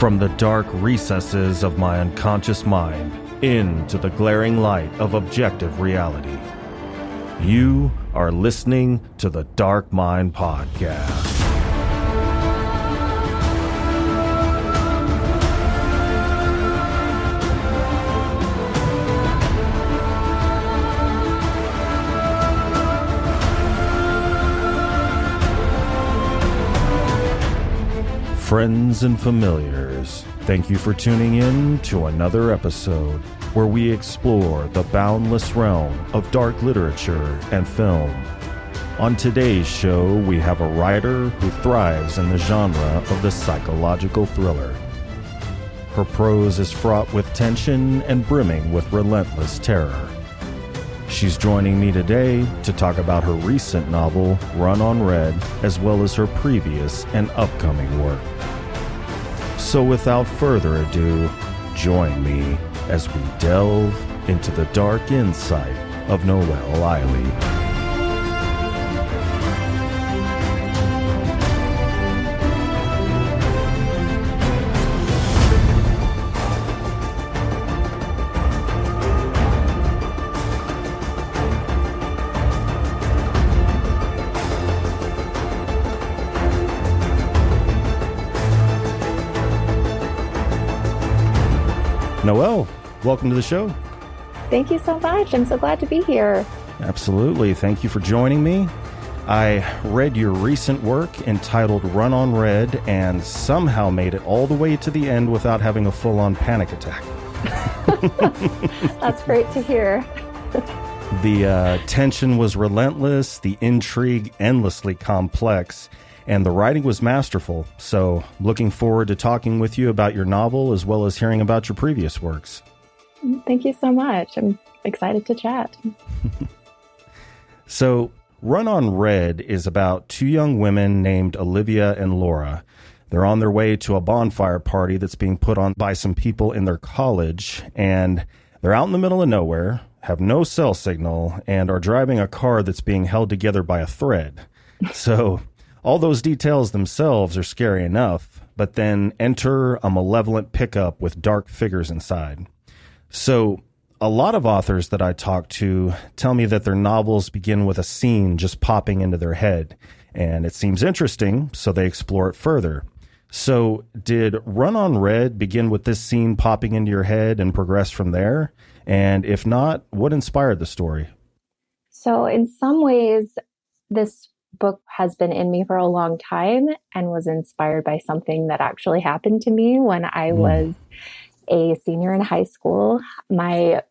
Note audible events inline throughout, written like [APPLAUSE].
From the dark recesses of my unconscious mind into the glaring light of objective reality. You are listening to the Dark Mind Podcast. Friends and familiars, thank you for tuning in to another episode where we explore the boundless realm of dark literature and film. On today's show, we have a writer who thrives in the genre of the psychological thriller. Her prose is fraught with tension and brimming with relentless terror. She's joining me today to talk about her recent novel, Run on Red, as well as her previous and upcoming work. So, without further ado, join me as we delve into the dark insight of Noelle Ihli. Welcome to the show. Thank you so much. I'm so glad to be here. Absolutely. Thank you for joining me. I read your recent work entitled Run on Red and somehow made it all the way to the end without having a full on panic attack. [LAUGHS] That's great to hear. [LAUGHS] the uh, tension was relentless, the intrigue endlessly complex, and the writing was masterful. So, looking forward to talking with you about your novel as well as hearing about your previous works. Thank you so much. I'm excited to chat. [LAUGHS] so, Run on Red is about two young women named Olivia and Laura. They're on their way to a bonfire party that's being put on by some people in their college, and they're out in the middle of nowhere, have no cell signal, and are driving a car that's being held together by a thread. [LAUGHS] So all those details themselves are scary enough, but then enter a malevolent pickup with dark figures inside. So, a lot of authors that I talk to tell me that their novels begin with a scene just popping into their head, and it seems interesting, so they explore it further. So, did Run on Red begin with this scene popping into your head and progress from there? And if not, what inspired the story? So, in some ways, this book has been in me for a long time and was inspired by something that actually happened to me when I mm. was a senior in high school. My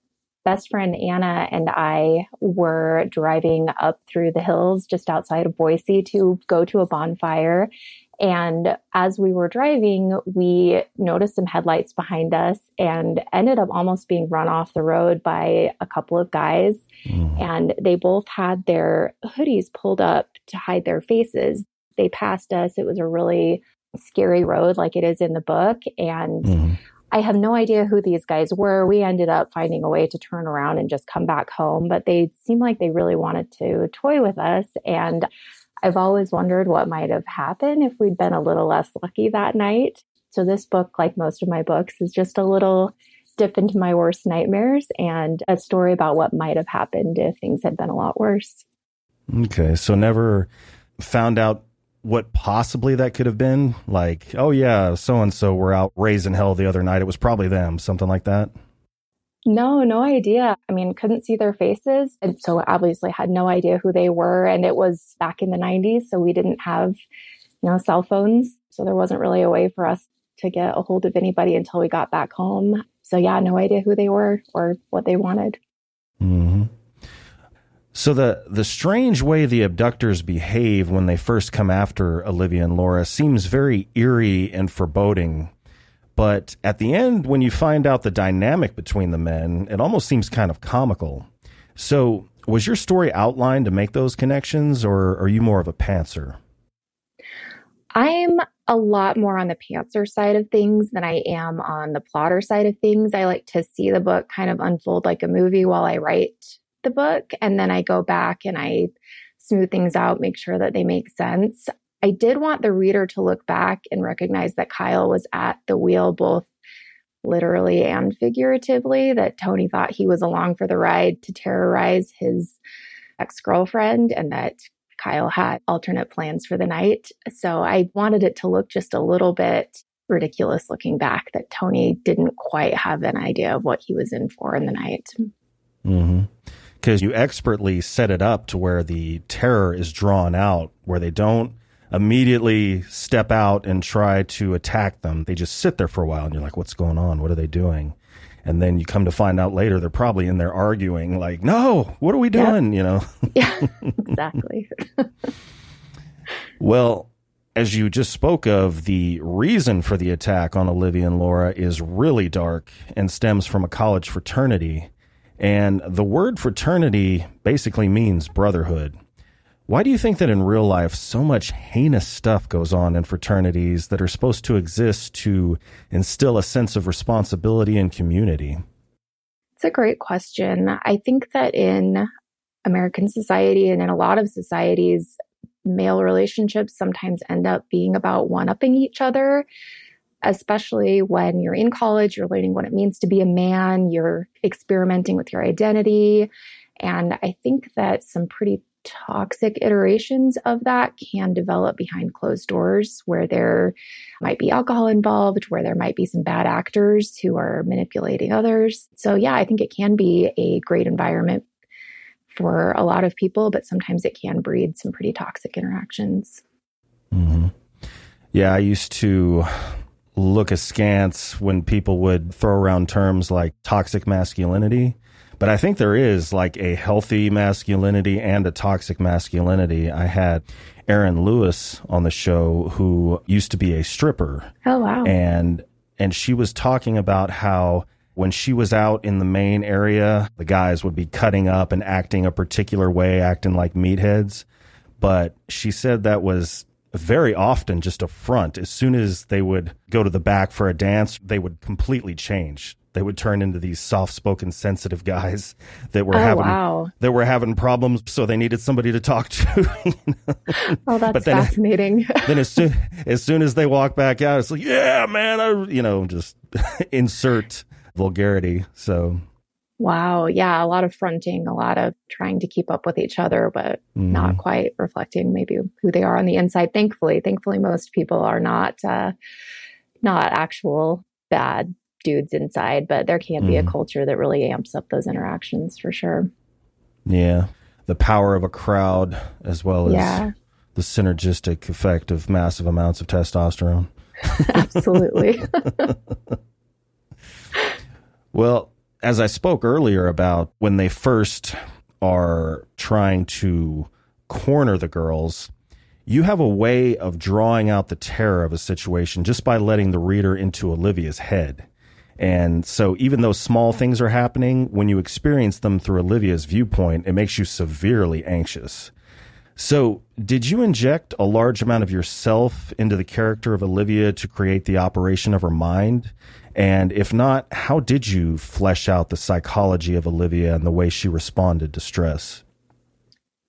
best friend Anna and I were driving up through the hills just outside of Boise to go to a bonfire. And as we were driving, we noticed some headlights behind us and ended up almost being run off the road by a couple of guys. Mm. And they both had their hoodies pulled up to hide their faces. They passed us. It was a really scary road, like it is in the book. And mm. I have no idea who these guys were. We ended up finding a way to turn around and just come back home, but they seemed like they really wanted to toy with us. And I've always wondered what might have happened if we'd been a little less lucky that night. So, this book, like most of my books, is just a little dip into my worst nightmares and a story about what might have happened if things had been a lot worse. Okay. So, never found out what possibly that could have been? Like, oh, yeah, so and so were out raising hell the other night. It was probably them, something like that. No, no idea. I mean, couldn't see their faces. And so obviously had no idea who they were. And it was back in the 90s. So we didn't have, you know, cell phones. So there wasn't really a way for us to get a hold of anybody until we got back home. So yeah, no idea who they were or what they wanted. Mm-hmm. So the the strange way the abductors behave when they first come after Olivia and Laura seems very eerie and foreboding. But at the end, when you find out the dynamic between the men, it almost seems kind of comical. So, was your story outlined to make those connections, or are you more of a pantser? I'm a lot more on the pantser side of things than I am on the plotter side of things. I like to see the book kind of unfold like a movie while I write the book, and then I go back and I smooth things out, make sure that they make sense. I did want the reader to look back and recognize that Kyle was at the wheel both literally and figuratively, that Tony thought he was along for the ride to terrorize his ex girlfriend and that Kyle had alternate plans for the night. So I wanted it to look just a little bit ridiculous looking back that Tony didn't quite have an idea of what he was in for in the night. Mm-hmm because you expertly set it up to where the terror is drawn out, where they don't immediately step out and try to attack them. They just sit there for a while and you're like, what's going on? What are they doing? And then you come to find out later they're probably in there arguing, like, no, what are we doing? You know? [LAUGHS] yeah, exactly. [LAUGHS] well, as you just spoke of, the reason for the attack on Olivia and Laura is really dark and stems from a college fraternity. And the word fraternity basically means brotherhood. Why do you think that in real life so much heinous stuff goes on in fraternities that are supposed to exist to instill a sense of responsibility and community? It's a great question. I think that in American society and in a lot of societies, male relationships sometimes end up being about one upping each other, especially when you're in college, you're learning what it means to be a man, you're experimenting with your identity. And I think that some pretty toxic iterations of that can develop behind closed doors where there might be alcohol involved, where there might be some bad actors who are manipulating others. So, yeah, I think it can be a great environment for a lot of people, but sometimes it can breed some pretty toxic interactions. Mm-hmm. Yeah, I used to look askance when people would throw around terms like toxic masculinity but I think there is like a healthy masculinity and a toxic masculinity. I had Aaron Lewis on the show who used to be a stripper. Oh wow. And and she was talking about how when she was out in the main area, the guys would be cutting up and acting a particular way, acting like meatheads. But she said that was very often just a front. As soon as they would go to the back for a dance, they would completely change they would turn into these soft-spoken, sensitive guys [LAUGHS] that were oh, having wow. that were having problems, so they needed somebody to talk to. [LAUGHS] you know? Oh, that's but then, fascinating. [LAUGHS] then as soon as soon as they walk back out, it's like, yeah, man, I, you know, just insert vulgarity. So. Wow. Yeah. A lot of fronting, a lot of trying to keep up with each other, but mm. not quite reflecting maybe who they are on the inside. Thankfully, thankfully, most people are not, uh, not actual bad dudes inside, but there can be a mm. culture that really amps up those interactions for sure. Yeah. The power of a crowd as well as yeah. the synergistic effect of massive amounts of testosterone. [LAUGHS] Absolutely. [LAUGHS] well, as I spoke earlier about when they first are trying to corner the girls, you have a way of drawing out the terror of a situation just by letting the reader into Olivia's head. And so even though small things are happening, when you experience them through Olivia's viewpoint, it makes you severely anxious. So, did you inject a large amount of yourself into the character of Olivia to create the operation of her mind? And if not, how did you flesh out the psychology of Olivia and the way she responded to stress?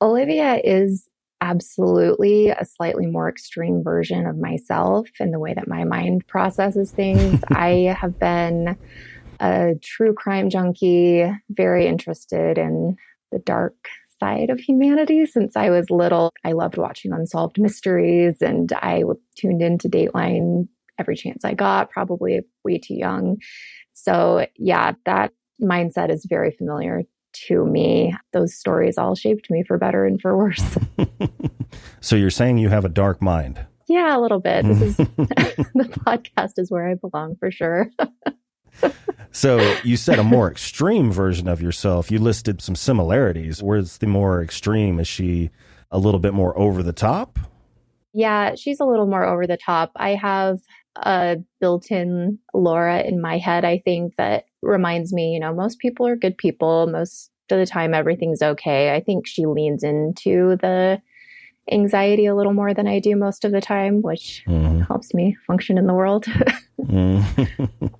Olivia is absolutely a slightly more extreme version of myself in the way that my mind processes things. [LAUGHS] I have been a true crime junkie, very interested in the dark side of humanity since I was little. I loved watching unsolved mysteries and I tuned into Dateline every chance I got, probably way too young. So, yeah, that mindset is very familiar to me. Those stories all shaped me for better and for worse. [LAUGHS] [LAUGHS] so you're saying you have a dark mind? Yeah, a little bit. This is [LAUGHS] the podcast is where I belong for sure. So you said a more extreme version of yourself. You listed some similarities. Where's the more extreme? Is she a little bit more over the top? Yeah, she's a little more over the top. I have a built in Laura in my head, I think, that reminds me, you know, most people are good people. Most of the time, everything's okay. I think she leans into the anxiety a little more than I do most of the time, which mm. helps me function in the world. [LAUGHS] mm. [LAUGHS]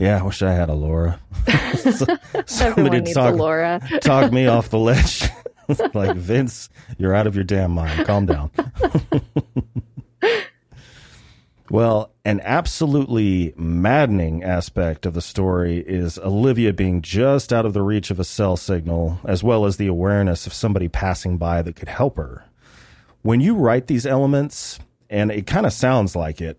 Yeah, I wish I had a Laura. [LAUGHS] Somebody to talk, Laura. talk me off the [LAUGHS] ledge. [LAUGHS] like Vince, you're out of your damn mind. Calm down. well, an absolutely maddening aspect of the story is Olivia being just out of the reach of a cell signal, as well as the awareness of somebody passing by that could help her. When you write these elements, and it kind of sounds like it,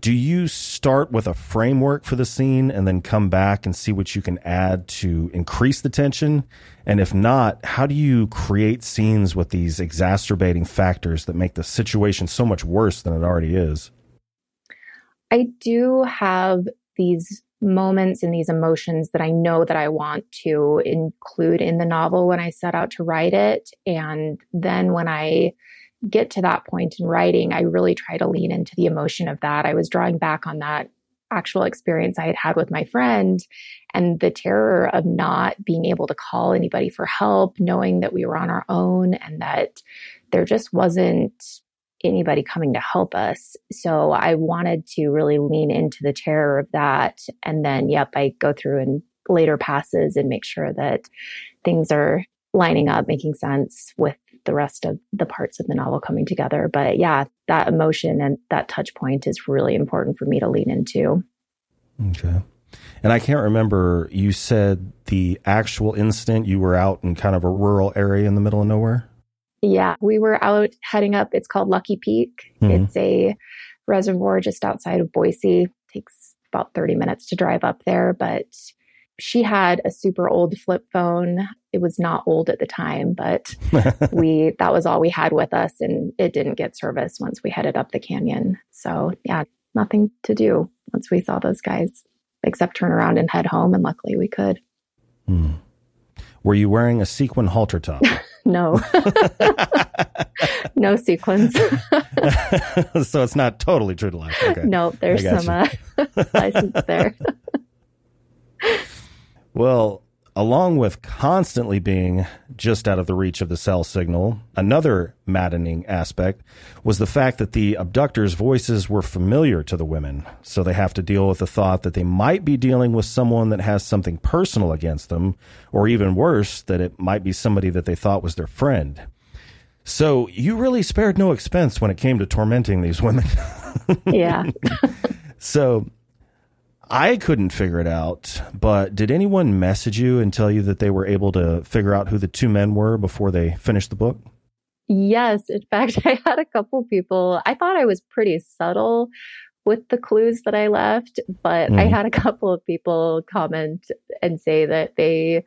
do you start with a framework for the scene and then come back and see what you can add to increase the tension? And if not, how do you create scenes with these exacerbating factors that make the situation so much worse than it already is? I do have these moments and these emotions that I know that I want to include in the novel when I set out to write it. And then when I get to that point in writing, I really try to lean into the emotion of that. I was drawing back on that actual experience I had had with my friend and the terror of not being able to call anybody for help, knowing that we were on our own and that there just wasn't anybody coming to help us. So I wanted to really lean into the terror of that. And then, yep, I go through and later passes and make sure that things are lining up, making sense with the rest of the parts of the novel coming together. But yeah, that emotion and that touch point is really important for me to lean into. Okay. And I can't remember, you said the actual incident, you were out in kind of a rural area in the middle of nowhere? Yeah, we were out heading up. It's called Lucky Peak. Mm-hmm. It's a reservoir just outside of Boise. It takes about 30 minutes to drive up there, but she had a super old flip phone. It was not old at the time, but [LAUGHS] we that was all we had with us and it didn't get service once we headed up the canyon. So, yeah, nothing to do once we saw those guys except turn around and head home and luckily we could. Hmm. Were you wearing a sequin halter top? [LAUGHS] no. [LAUGHS] no sequins. so it's not totally true to life. Okay. No, there's some uh, license there. Well, along with constantly being just out of the reach of the cell signal, another maddening aspect was the fact that the abductors' voices were familiar to the women. So they have to deal with the thought that they might be dealing with someone that has something personal against them, or even worse, that it might be somebody that they thought was their friend. So you really spared no expense when it came to tormenting these women. [LAUGHS] yeah. so I couldn't figure it out, but did anyone message you and tell you that they were able to figure out who the two men were before they finished the book? Yes. In [LAUGHS] fact, I had a couple people, I thought I was pretty subtle with the clues that I left, but mm. I had a [LAUGHS] couple of people comment and say that they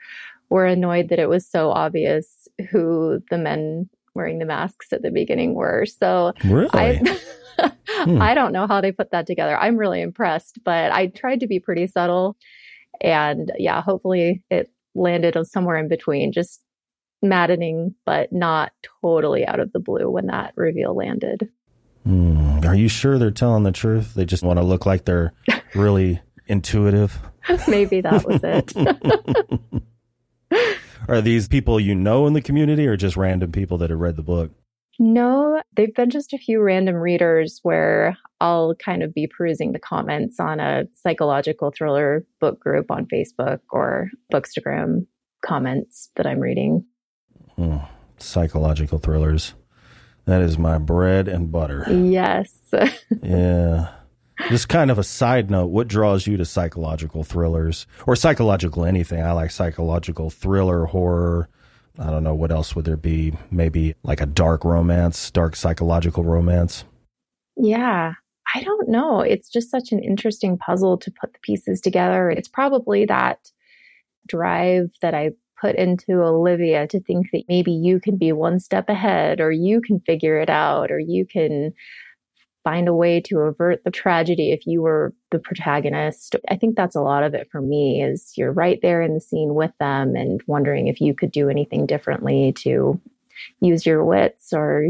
were annoyed that it was so obvious who the men wearing the masks at the beginning were. So really? I, [LAUGHS] hmm. I don't know how they put that together. I'm really impressed, but I tried to be pretty subtle. And yeah, hopefully it landed somewhere in between, just maddening, but not totally out of the blue when that reveal landed. Hmm. Are you sure they're telling the truth? They just want to look like they're [LAUGHS] really intuitive. Maybe that was it. [LAUGHS] Are these people you know in the community or just random people that have read the book? No, they've been just a few random readers where I'll kind of be perusing the comments on a psychological thriller book group on Facebook or Bookstagram comments that I'm reading. Hmm. Psychological thrillers. That is my bread and butter. Yes. [LAUGHS] yeah. Just kind of a side note, what draws you to psychological thrillers or psychological anything? I like psychological thriller, horror, I don't know what else would there be. Maybe like a dark romance, dark psychological romance. Yeah. I don't know. It's just such an interesting puzzle to put the pieces together. It's probably that drive that I put into Olivia to think that maybe you can be one step ahead or you can figure it out or you can find a way to avert the tragedy if you were the protagonist. I think that's a lot of it for me is you're right there in the scene with them and wondering if you could do anything differently to use your wits or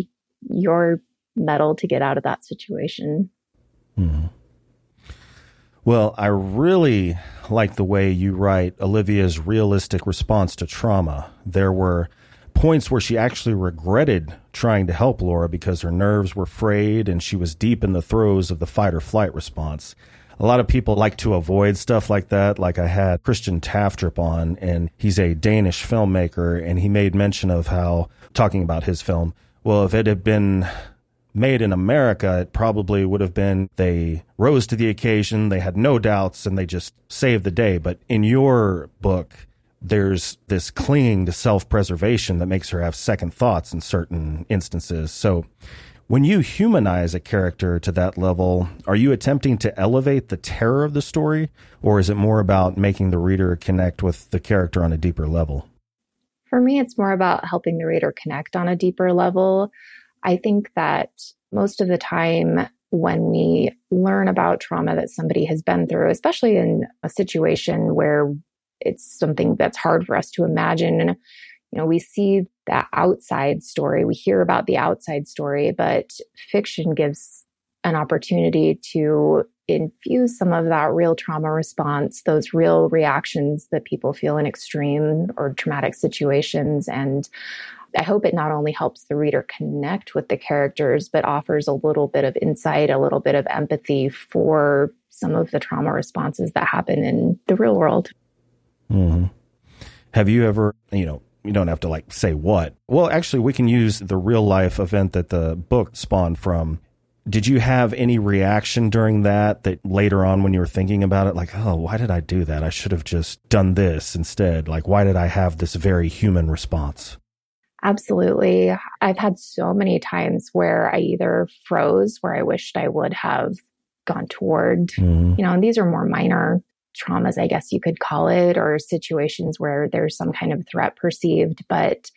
your mettle to get out of that situation. Hmm. Well, I really like the way you write Olivia's realistic response to trauma. There were points where she actually regretted trying to help Laura because her nerves were frayed and she was deep in the throes of the fight or flight response. a lot of people like to avoid stuff like that. Like I had Christian Tafdrup on, and he's a Danish filmmaker, and he made mention of how, talking about his film, well, if it had been made in America, it probably would have been they rose to the occasion, they had no doubts, and they just saved the day. But in your book, there's this clinging to self preservation that makes her have second thoughts in certain instances. So, when you humanize a character to that level, are you attempting to elevate the terror of the story, or is it more about making the reader connect with the character on a deeper level? For me, it's more about helping the reader connect on a deeper level. I think that most of the time, when we learn about trauma that somebody has been through, especially in a situation where it's something that's hard for us to imagine, you know, we see that outside story, we hear about the outside story, but fiction gives an opportunity to infuse some of that real trauma response, those real reactions that people feel in extreme or traumatic situations. And I hope it not only helps the reader connect with the characters, but offers a little bit of insight, a little bit of empathy for some of the trauma responses that happen in the real world. Mm-hmm. Have you ever, you know, you don't have to like say what. Well, actually, we can use the real life event that the book spawned from. Did you have any reaction during that that later on when you were thinking about it, like, oh, why did I do that? I should have just done this instead. Like, why did I have this very human response? Absolutely. I've had so many times where I either froze, where I wished I would have gone toward, mm-hmm. you know, and these are more minor traumas, I guess you could call it, or situations where there's some kind of threat perceived. But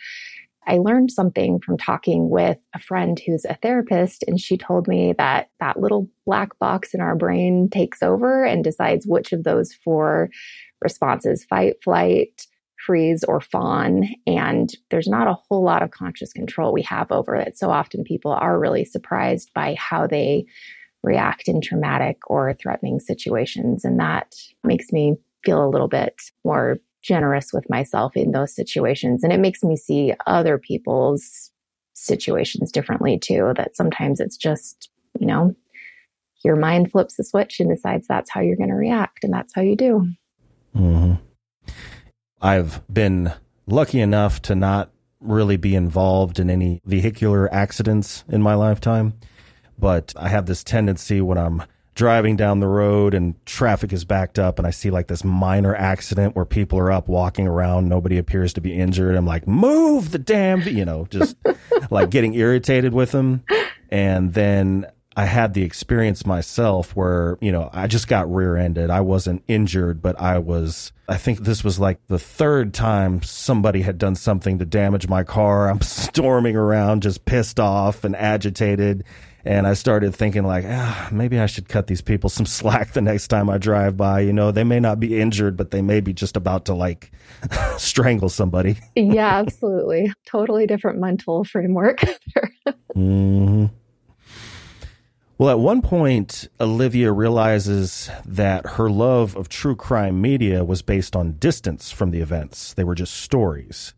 I learned something from talking with a friend who's a therapist, and she told me that that little black box in our brain takes over and decides which of those four responses fight, flight, freeze or fawn. And there's not a whole lot of conscious control we have over it. So often people are really surprised by how they react in traumatic or threatening situations. And that makes me feel a little bit more generous with myself in those situations. And it makes me see other people's situations differently too, that sometimes it's just, you know, your mind flips the switch and decides that's how you're going to react. And that's how you do. Mm-hmm. I've been lucky enough to not really be involved in any vehicular accidents in my lifetime, but I have this tendency when I'm driving down the road and traffic is backed up and I see like this minor accident where people are up walking around, nobody appears to be injured. I'm like, move the damn, you know, just like getting irritated with them. And then I had the experience myself where, you know, I just got rear ended. I wasn't injured, but I was, I think this was like the third time somebody had done something to damage my car. I'm [LAUGHS] storming around, just pissed off and agitated. And I started thinking like, ah, maybe I should cut these people some [LAUGHS] slack the next time I drive by. You know, they may not be injured, but they may be just about to like [LAUGHS] strangle somebody. yeah, absolutely. Totally different mental framework. mm-hmm. Well, at one point, Olivia realizes that her love of true crime media was based on distance from the events. They were just stories.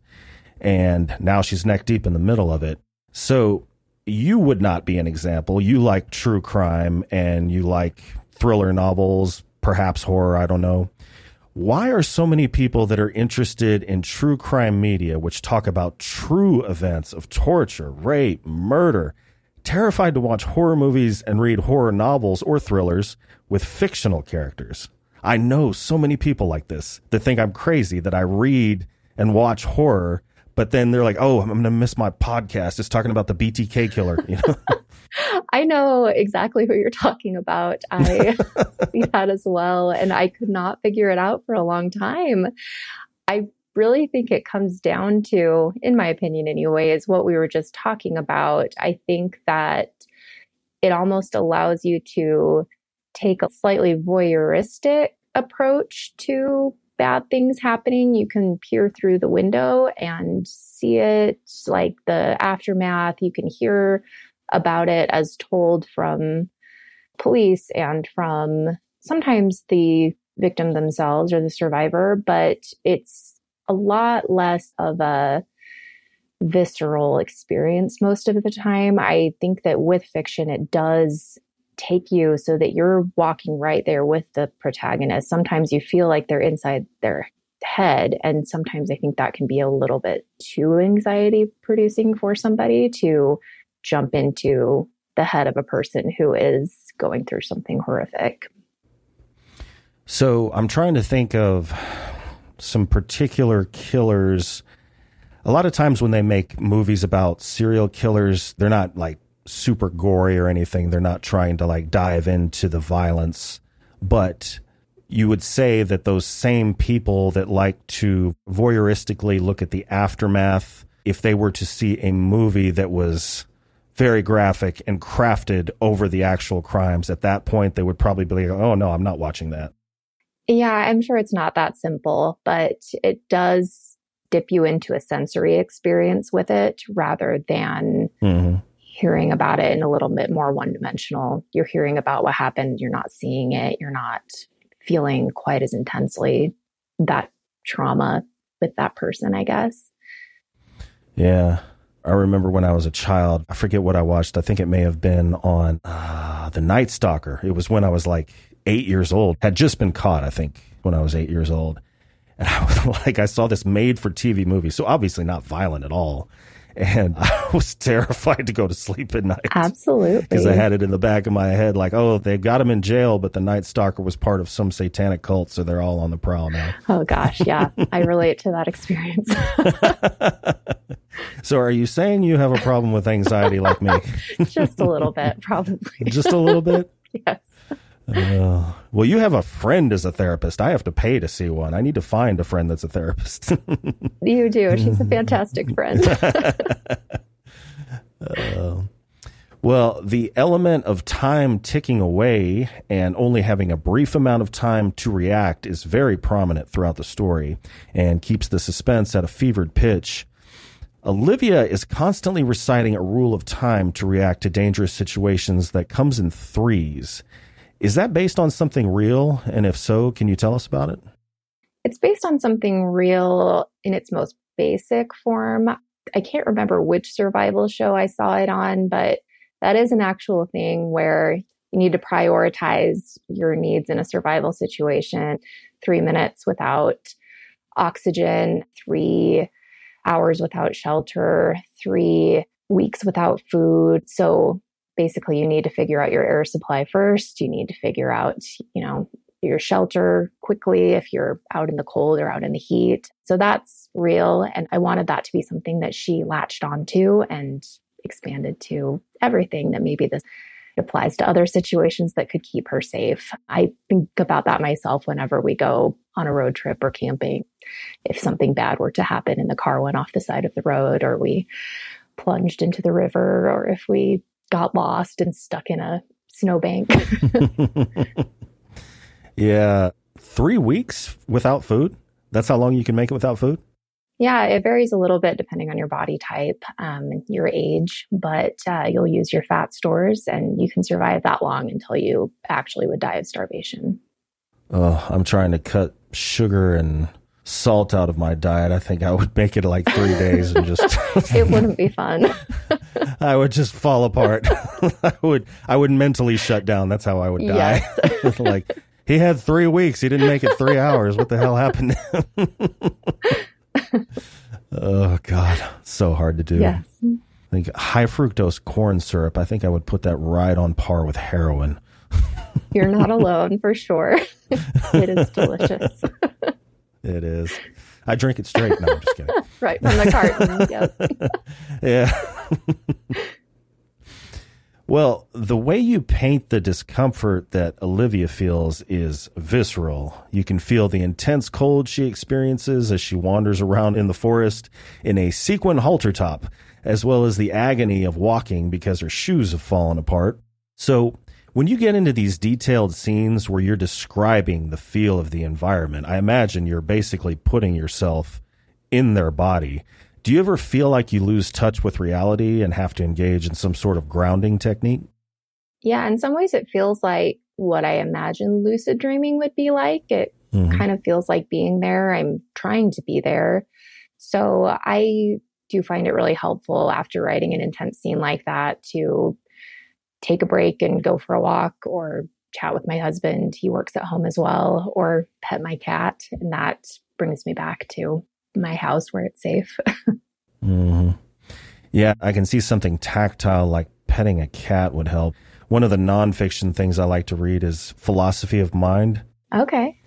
And now she's neck deep in the middle of it. So you would not be an example. You like true crime and you like thriller novels, perhaps horror, I don't know. Why are so many people that are interested in true crime media, which talk about true events of torture, rape, murder, terrified to watch horror movies and read horror novels or thrillers with fictional characters. I know so many people like this that think I'm crazy that I read and watch horror, but then they're like, "Oh, I'm going to miss my podcast. It's talking about the BTK killer." You know. [LAUGHS] [LAUGHS] I know exactly who you're talking about. I [LAUGHS] see that as well, and I could not figure it out for a long time. I really think it comes down to, in my opinion anyway, is what we were just talking about. I think that it almost allows you to take a slightly voyeuristic approach to bad things happening. You can peer through the window and see it like the aftermath. You can hear about it as told from police and from sometimes the victim themselves or the survivor, but it's a lot less of a visceral experience most of the time. I think that with fiction, it does take you so that you're walking right there with the protagonist. Sometimes you feel like they're inside their head. And sometimes I think that can be a little bit too anxiety producing for somebody to jump into the head of a person who is going through something horrific. So I'm trying to think of some particular killers. A lot of times when they make movies about serial killers, they're not like super gory or anything. They're not trying to like dive into the violence, but you would say that those same people that like to voyeuristically look at the aftermath, if they were to see a movie that was very graphic and crafted over the actual crimes, at that point they would probably be like, oh no, I'm not watching that. Yeah, I'm sure it's not that simple, but it does dip you into a sensory experience with it rather than mm-hmm. hearing about it in a little bit more one dimensional. You're hearing about what happened, you're not seeing it, you're not feeling quite as intensely that trauma with that person, I guess. Yeah. I remember when I was a child, I forget what I watched. I think it may have been on uh, The Night Stalker. It was when I was like eight years old, had just been caught, I think, when I was eight years old. And I was [LAUGHS] like, I saw this made for TV movie. So obviously not violent at all and [LAUGHS] I was terrified to go to sleep at night. Absolutely. Because I had it in the back of my head, like, oh, they got him in jail, but the Night Stalker was part of some satanic cult, so they're all on the prowl now. Oh, gosh. Yeah. I relate to that experience. [LAUGHS] so are you saying you have a problem with anxiety like me? Just a little bit, probably. Just a little bit? yes. Uh, well, you have a friend as a therapist. I have to pay to see one. I need to find a friend that's a therapist. [LAUGHS] you do. She's a [LAUGHS] fantastic friend. uh, well, the element of time ticking away and only having a brief amount of time to react is very prominent throughout the story and keeps the suspense at a fevered pitch. Olivia is constantly reciting a rule of time to react to dangerous situations that comes in threes. Is that based on something real? And if so, can you tell us about it? It's based on something real in its most basic form. I can't remember which survival show I saw it on, but that is an actual thing where you need to prioritize your needs in a survival situation. Three minutes without oxygen, three hours without shelter, three weeks without food. So basically you need to figure out your air supply first. You need to figure out, you know, your shelter quickly if you're out in the cold or out in the heat. So that's real. And I wanted that to be something that she latched onto and expanded to everything that maybe this applies to other situations that could keep her safe. I think about that myself whenever we go on a road trip or camping. If something bad were to happen and the car went off the side of the road or we plunged into the river or if we got lost and stuck in a snowbank. [LAUGHS] yeah. Three weeks without food? That's how long you can make it without food? Yeah, it varies a little bit depending on your body type, um, your age, but uh, you'll use your fat stores and you can survive that long until you actually would die of starvation. Oh, I'm trying to cut sugar and salt out of my diet, I think I would make it like three days and just. [LAUGHS] it wouldn't be fun. [LAUGHS] I would just fall apart. [LAUGHS] I would, I would mentally shut down. That's how I would die. Yes. like he had three weeks. He didn't make it three hours. What the hell happened oh God, so hard to do. Yes. I think high fructose corn syrup. I think I would put that right on par with heroin. You're not alone for sure. it is delicious. It is. I drink it straight. No, I'm just kidding. [LAUGHS] right from the carton. [LAUGHS] Mm, yeah. well, the way you paint the discomfort that Olivia feels is visceral. You can feel the intense cold she experiences as she wanders around in the forest in a sequin halter top, as well as the agony of walking because her shoes have fallen apart. So, when you get into these detailed scenes where you're describing the feel of the environment, I imagine you're basically putting yourself in their body. Do you ever feel like you lose touch with reality and have to engage in some sort of grounding technique? Yeah, in some ways, it feels like what I imagine lucid dreaming would be like. It mm-hmm. kind of feels like being there. I'm trying to be there. So I do find it really helpful after writing an intense scene like that to take a break and go for a walk or chat with my husband. He works at home as well, or pet my cat. And that brings me back to my house where it's safe. [LAUGHS] mm-hmm. Yeah, I can see something tactile like petting a cat would help. One of the nonfiction things I like to read is Philosophy of Mind. Okay.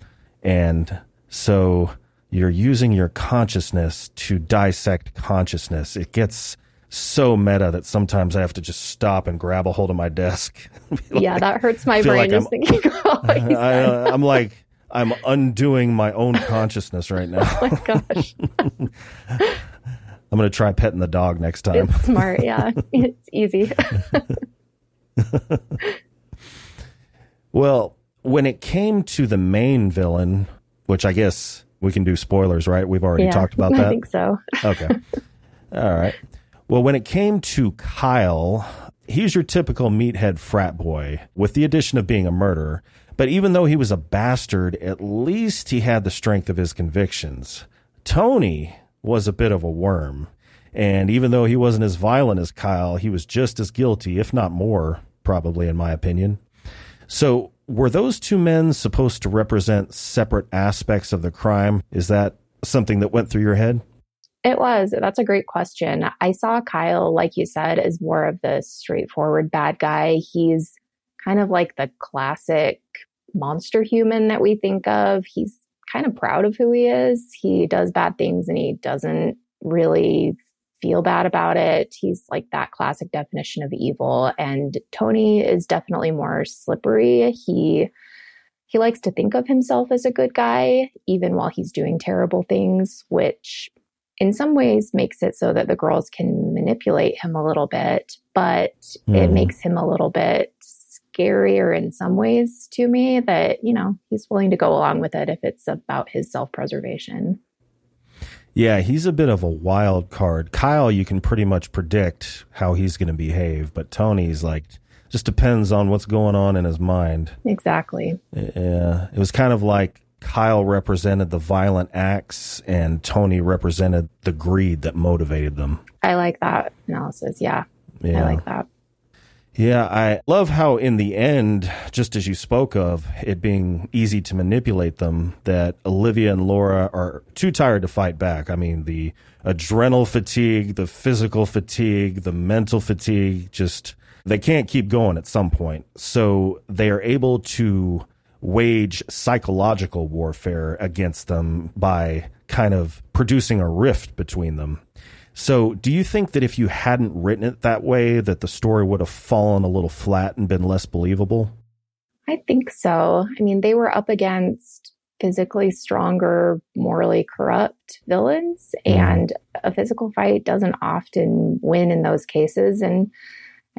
And so you're using your consciousness to dissect consciousness. It gets so meta that sometimes I have to just stop and grab a hold of my desk. [LAUGHS] yeah, like, that hurts my brain like I'm, thinking [LAUGHS] I, uh, I'm like, I'm undoing my own consciousness right now. [LAUGHS] oh my gosh. I'm going to try petting the dog next time. It's smart. Yeah. it's easy. well, when it came to the main villain, which I guess we can do spoilers, right? We've already yeah, talked about that. I think so. okay. All right. Well, when it came to Kyle, he's your typical meathead frat boy with the addition of being a murderer. But even though he was a bastard, at least he had the strength of his convictions. Tony was a bit of a worm. And even though he wasn't as violent as Kyle, he was just as guilty, if not more, probably, in my opinion. So, were those two men supposed to represent separate aspects of the crime? Is that something that went through your head? It was. That's a great question. I saw Kyle, like you said, as more of the straightforward bad guy. He's kind of like the classic monster human that we think of. He's kind of proud of who he is. He does bad things and he doesn't really feel bad about it. He's like that classic definition of evil. And Tony is definitely more slippery. He he likes to think of himself as a good guy, even while he's doing terrible things, which in some ways makes it so that the girls can manipulate him a little bit, but mm. it mm-hmm. makes him a little bit scarier in some ways to me that, you know, he's willing to go along with it if it's about his self preservation. Yeah, he's a bit of a wild card. Kyle, you can pretty much predict how he's going to behave, but Tony's like just depends on what's going on in his mind. Exactly. Yeah, it was kind of like Kyle represented the violent acts and Tony represented the greed that motivated them. I like that analysis. Yeah. yeah. I like that. Yeah, I love how in the end, just as you spoke of it being easy to manipulate them, that Olivia and Laura are too tired to fight back. I mean, the adrenal fatigue, the physical fatigue, the mental fatigue, just they can't keep going at some point. So they are able to wage psychological warfare against them by kind of producing a rift between them. So, do you think that if you hadn't written it that way, that the story would have fallen a little flat and been less believable? I think so. I mean, they were up against physically stronger, morally corrupt villains, mm. and a physical fight doesn't often win in those cases. And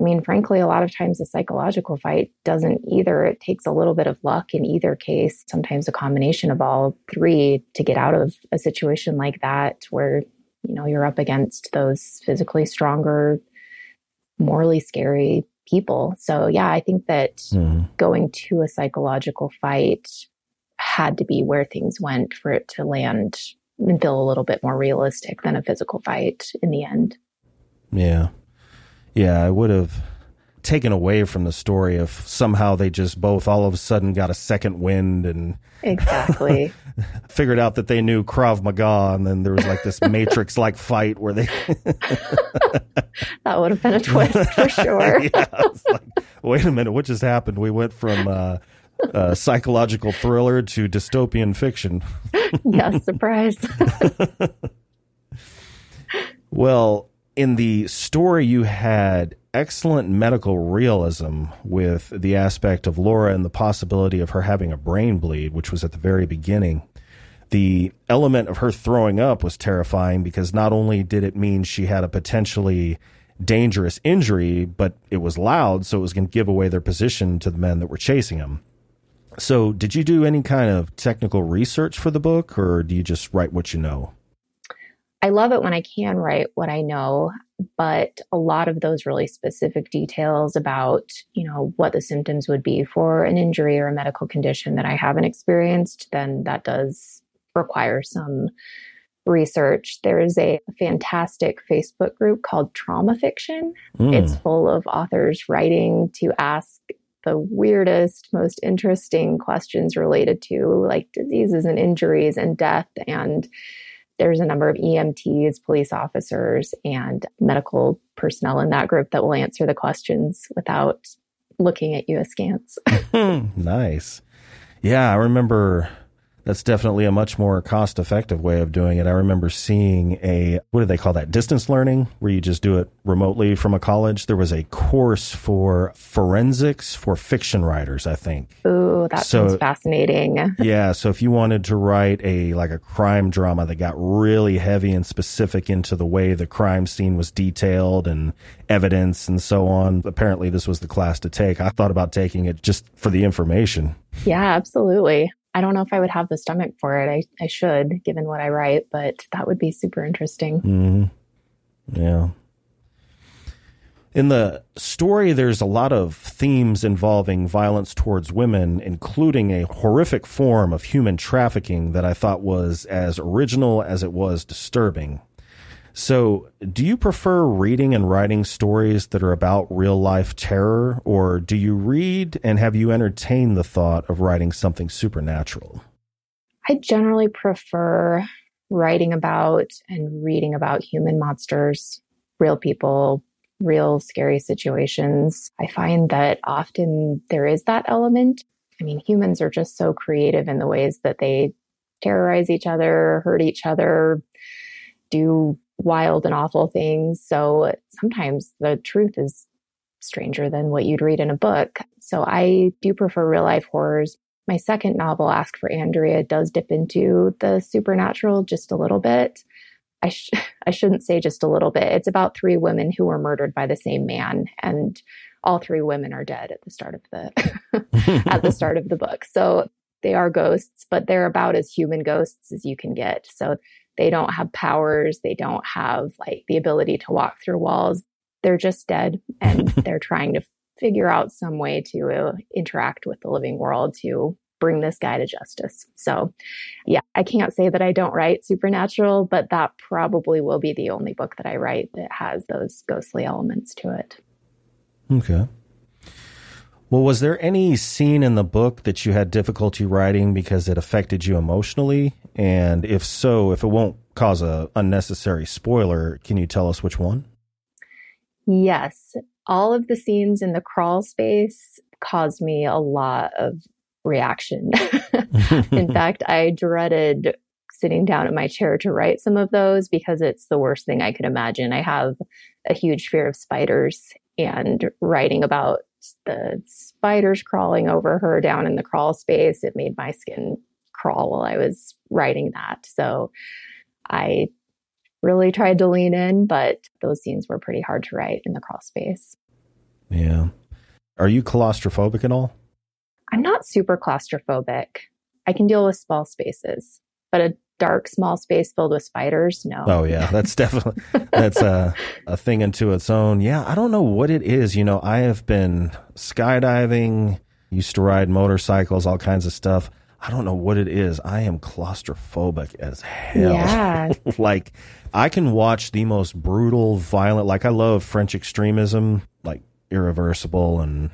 I mean, frankly, a lot of times a psychological fight doesn't either. It takes a little bit of luck in either case, sometimes a combination of all three to get out of a situation like that where you know you're up against those physically stronger morally scary people so yeah i think that mm. going to a psychological fight had to be where things went for it to land and feel a little bit more realistic than a physical fight in the end yeah yeah i would have taken away from the story if somehow they just both all of a sudden got a second wind and exactly [LAUGHS] figured out that they knew Krav Maga and then there was like this Matrix like [LAUGHS] fight where they [LAUGHS] that would have been a twist for sure. yeah, like, wait a minute, what just happened? We went from uh, uh, psychological thriller to dystopian fiction. yes, surprise. well, in the story you had excellent medical realism with the aspect of Laura and the possibility of her having a brain bleed, which was at the very beginning. The element of her throwing up was terrifying because not only did it mean she had a potentially dangerous injury, but it was loud, so it was going to give away their position to the men that were chasing them. So, did you do any kind of technical research for the book, or do you just write what you know? I love it when I can write what I know, but a lot of those really specific details about, you know, what the symptoms would be for an injury or a medical condition that I haven't experienced, then that does require some research, there is a fantastic Facebook group called Trauma Fiction. Mm. It's full of authors writing to ask the weirdest, most interesting questions related to like diseases and injuries and death. And there's a number of EMTs, police officers, and medical personnel in that group that will answer the questions without looking at you askance. Hmm, nice. Yeah, I remember that's definitely a much more cost effective way of doing it. I remember seeing a, what do they call that? Distance learning, where you just do it remotely from a college. There was a course for forensics for fiction writers, I think. Ooh, that so, sounds fascinating. [LAUGHS] yeah. So if you wanted to write a, like a crime drama that got really heavy and specific into the way the crime scene was detailed and evidence and so on, apparently this was the class to take. I thought about taking it just for the information. Yeah, absolutely. I don't know if I would have the stomach for it. I, I should, given what I write, but that would be super interesting. Mm-hmm. Yeah. In the story, there's a lot of themes involving violence towards women, including a horrific form of human trafficking that I thought was as original as it was disturbing. So, do you prefer reading and writing stories that are about real life terror, or do you read and have you entertained the thought of writing something supernatural? I generally prefer writing about and reading about human monsters, real people, real scary situations. I find that often there is that element. I mean, humans are just so creative in the ways that they terrorize each other, hurt each other, do wild and awful things. So sometimes the truth is stranger than what you'd read in a book. So I do prefer real life horrors. My second novel, Ask for Andrea, does dip into the supernatural just a little bit. I, sh- [LAUGHS] I shouldn't say just a little bit. It's about three women who were murdered by the same man, and all three women are dead at the start of the [LAUGHS] at the start of the book. So they are ghosts, but they're about as human ghosts as you can get. So they don't have powers. They don't have like the ability to walk through walls. They're just dead and [LAUGHS] they're trying to figure out some way to uh, interact with the living world to bring this guy to justice. So, yeah, I can't say that I don't write supernatural, but that probably will be the only book that I write that has those ghostly elements to it. Okay. Well, was there any scene in the book that you had difficulty writing because it affected you emotionally? And if so, if it won't cause a unnecessary spoiler, can you tell us which one? Yes. All of the scenes in the crawl space caused me a lot of reaction. [LAUGHS] in [LAUGHS] fact, I dreaded sitting down in my chair to write some of those because it's the worst thing I could imagine. I have a huge fear of spiders and writing about the spiders crawling over her down in the crawl space, it made my skin crawl while I was writing that. So I really tried to lean in, but those scenes were pretty hard to write in the crawl space. Yeah. Are you claustrophobic at all? I'm not super claustrophobic. I can deal with small spaces, but a dark small space filled with spiders? No. Oh yeah [LAUGHS] that's definitely that's a, a thing into its own. Yeah i don't know what it is. You know i have been skydiving used to ride motorcycles all kinds of stuff. I don't know what it is. I am claustrophobic as hell. Yeah. [LAUGHS] like i can watch the most brutal violent like i love french extremism like irreversible and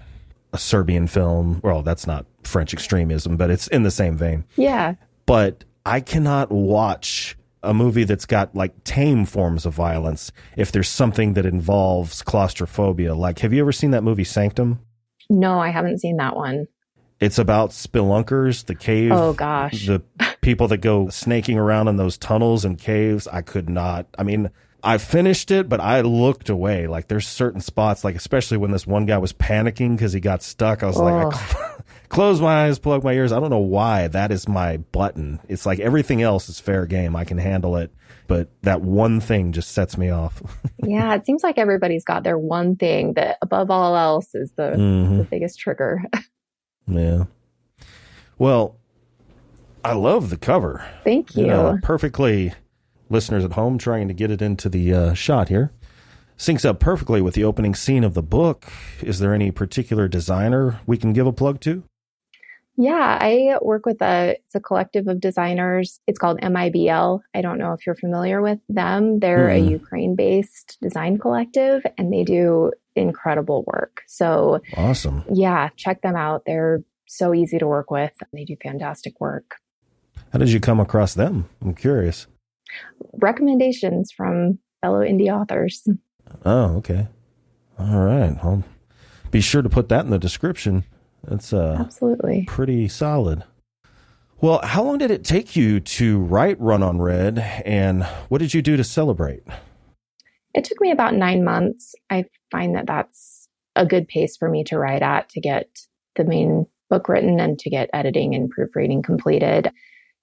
a serbian film. Well that's not french extremism but it's in the same vein. Yeah. But I cannot watch a movie that's got like tame forms of violence if there's something that involves claustrophobia. Like, have you ever seen that movie Sanctum? No, I haven't seen that one. It's about spelunkers, the cave. Oh gosh. The people that go snaking around in those tunnels and caves. I could not. I mean, I finished it, but I looked away. Like there's certain spots, like especially when this one guy was panicking because he got stuck. I was oh. like, I, close my eyes, plug my ears. I don't know why that is my button. It's like everything else is fair game. I can handle it. But that one thing just sets me off. [LAUGHS] yeah, it seems like everybody's got their one thing that above all else is the, mm-hmm. the biggest trigger. [LAUGHS] yeah. Well, I love the cover. Thank you. you know, perfectly, listeners at home trying to get it into the uh, shot here syncs up perfectly with the opening scene of the book. Is there any particular designer we can give a plug to? Yeah, I work with a it's a collective of designers. It's called MIBL. I don't know if you're familiar with them. They're mm. a Ukraine-based design collective and they do incredible work. So Awesome. Yeah, check them out. They're so easy to work with. They do fantastic work. How did you come across them? I'm curious. Recommendations from fellow indie authors. Oh, okay. All right. I'll be sure to put that in the description. That's uh, absolutely pretty solid. Well, how long did it take you to write Run on Red, and what did you do to celebrate? It took me about nine months. I find that that's a good pace for me to write at to get the main book written and to get editing and proofreading completed.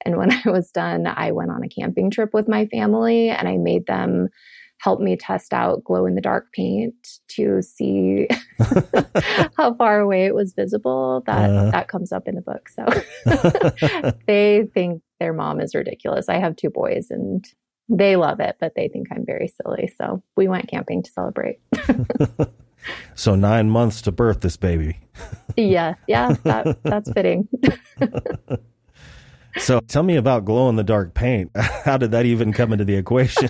And when [LAUGHS] I was done, I went on a camping trip with my family and I made them help me test out glow in the dark paint to see [LAUGHS] how far away it was visible. That uh, that comes up in the book. So [LAUGHS] [LAUGHS] they think their mom is ridiculous. I have two boys and they love it, but they think I'm very silly. So we went camping to celebrate. so nine months to birth this baby. yeah, yeah, that, that's fitting. so tell me about glow in the dark paint. How did that even come into the equation?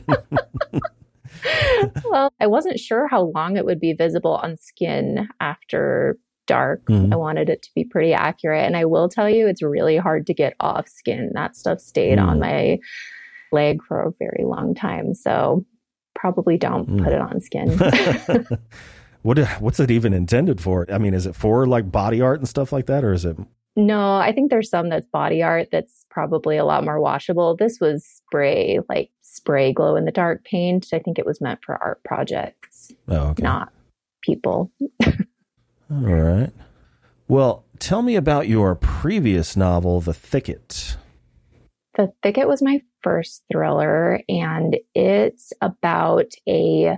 [LAUGHS] well, I wasn't sure how long it would be visible on skin after dark. Mm-hmm. I wanted it to be pretty accurate. And I will tell you, it's really hard to get off skin. That stuff stayed mm. on my leg for a very long time. So probably don't mm. put it on skin. [LAUGHS] what what's it even intended for? I mean, is it for like body art and stuff like that, or is it? No, I think there's some that's body art that's probably a lot more washable. This was spray, like spray glow in the dark paint. I think it was meant for art projects, oh, okay. not people. All right. Well, tell me about your previous novel, The Thicket. The Thicket was my first thriller, and it's about a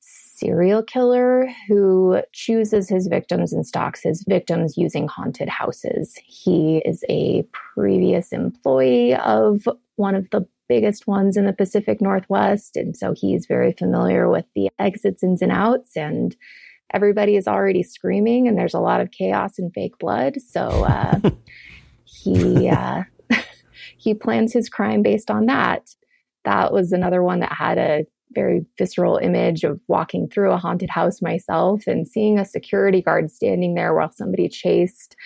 serial killer who chooses his victims and stalks his victims using haunted houses. He is a previous employee of one of the biggest ones in the Pacific Northwest. And so he's very familiar with the exits, ins, and outs. And everybody is already screaming, and there's a lot of chaos and fake blood. So uh, [LAUGHS] he uh, [LAUGHS] he plans his crime based on that. That was another one that had a very visceral image of walking through a haunted house myself and seeing a security guard standing there while somebody chased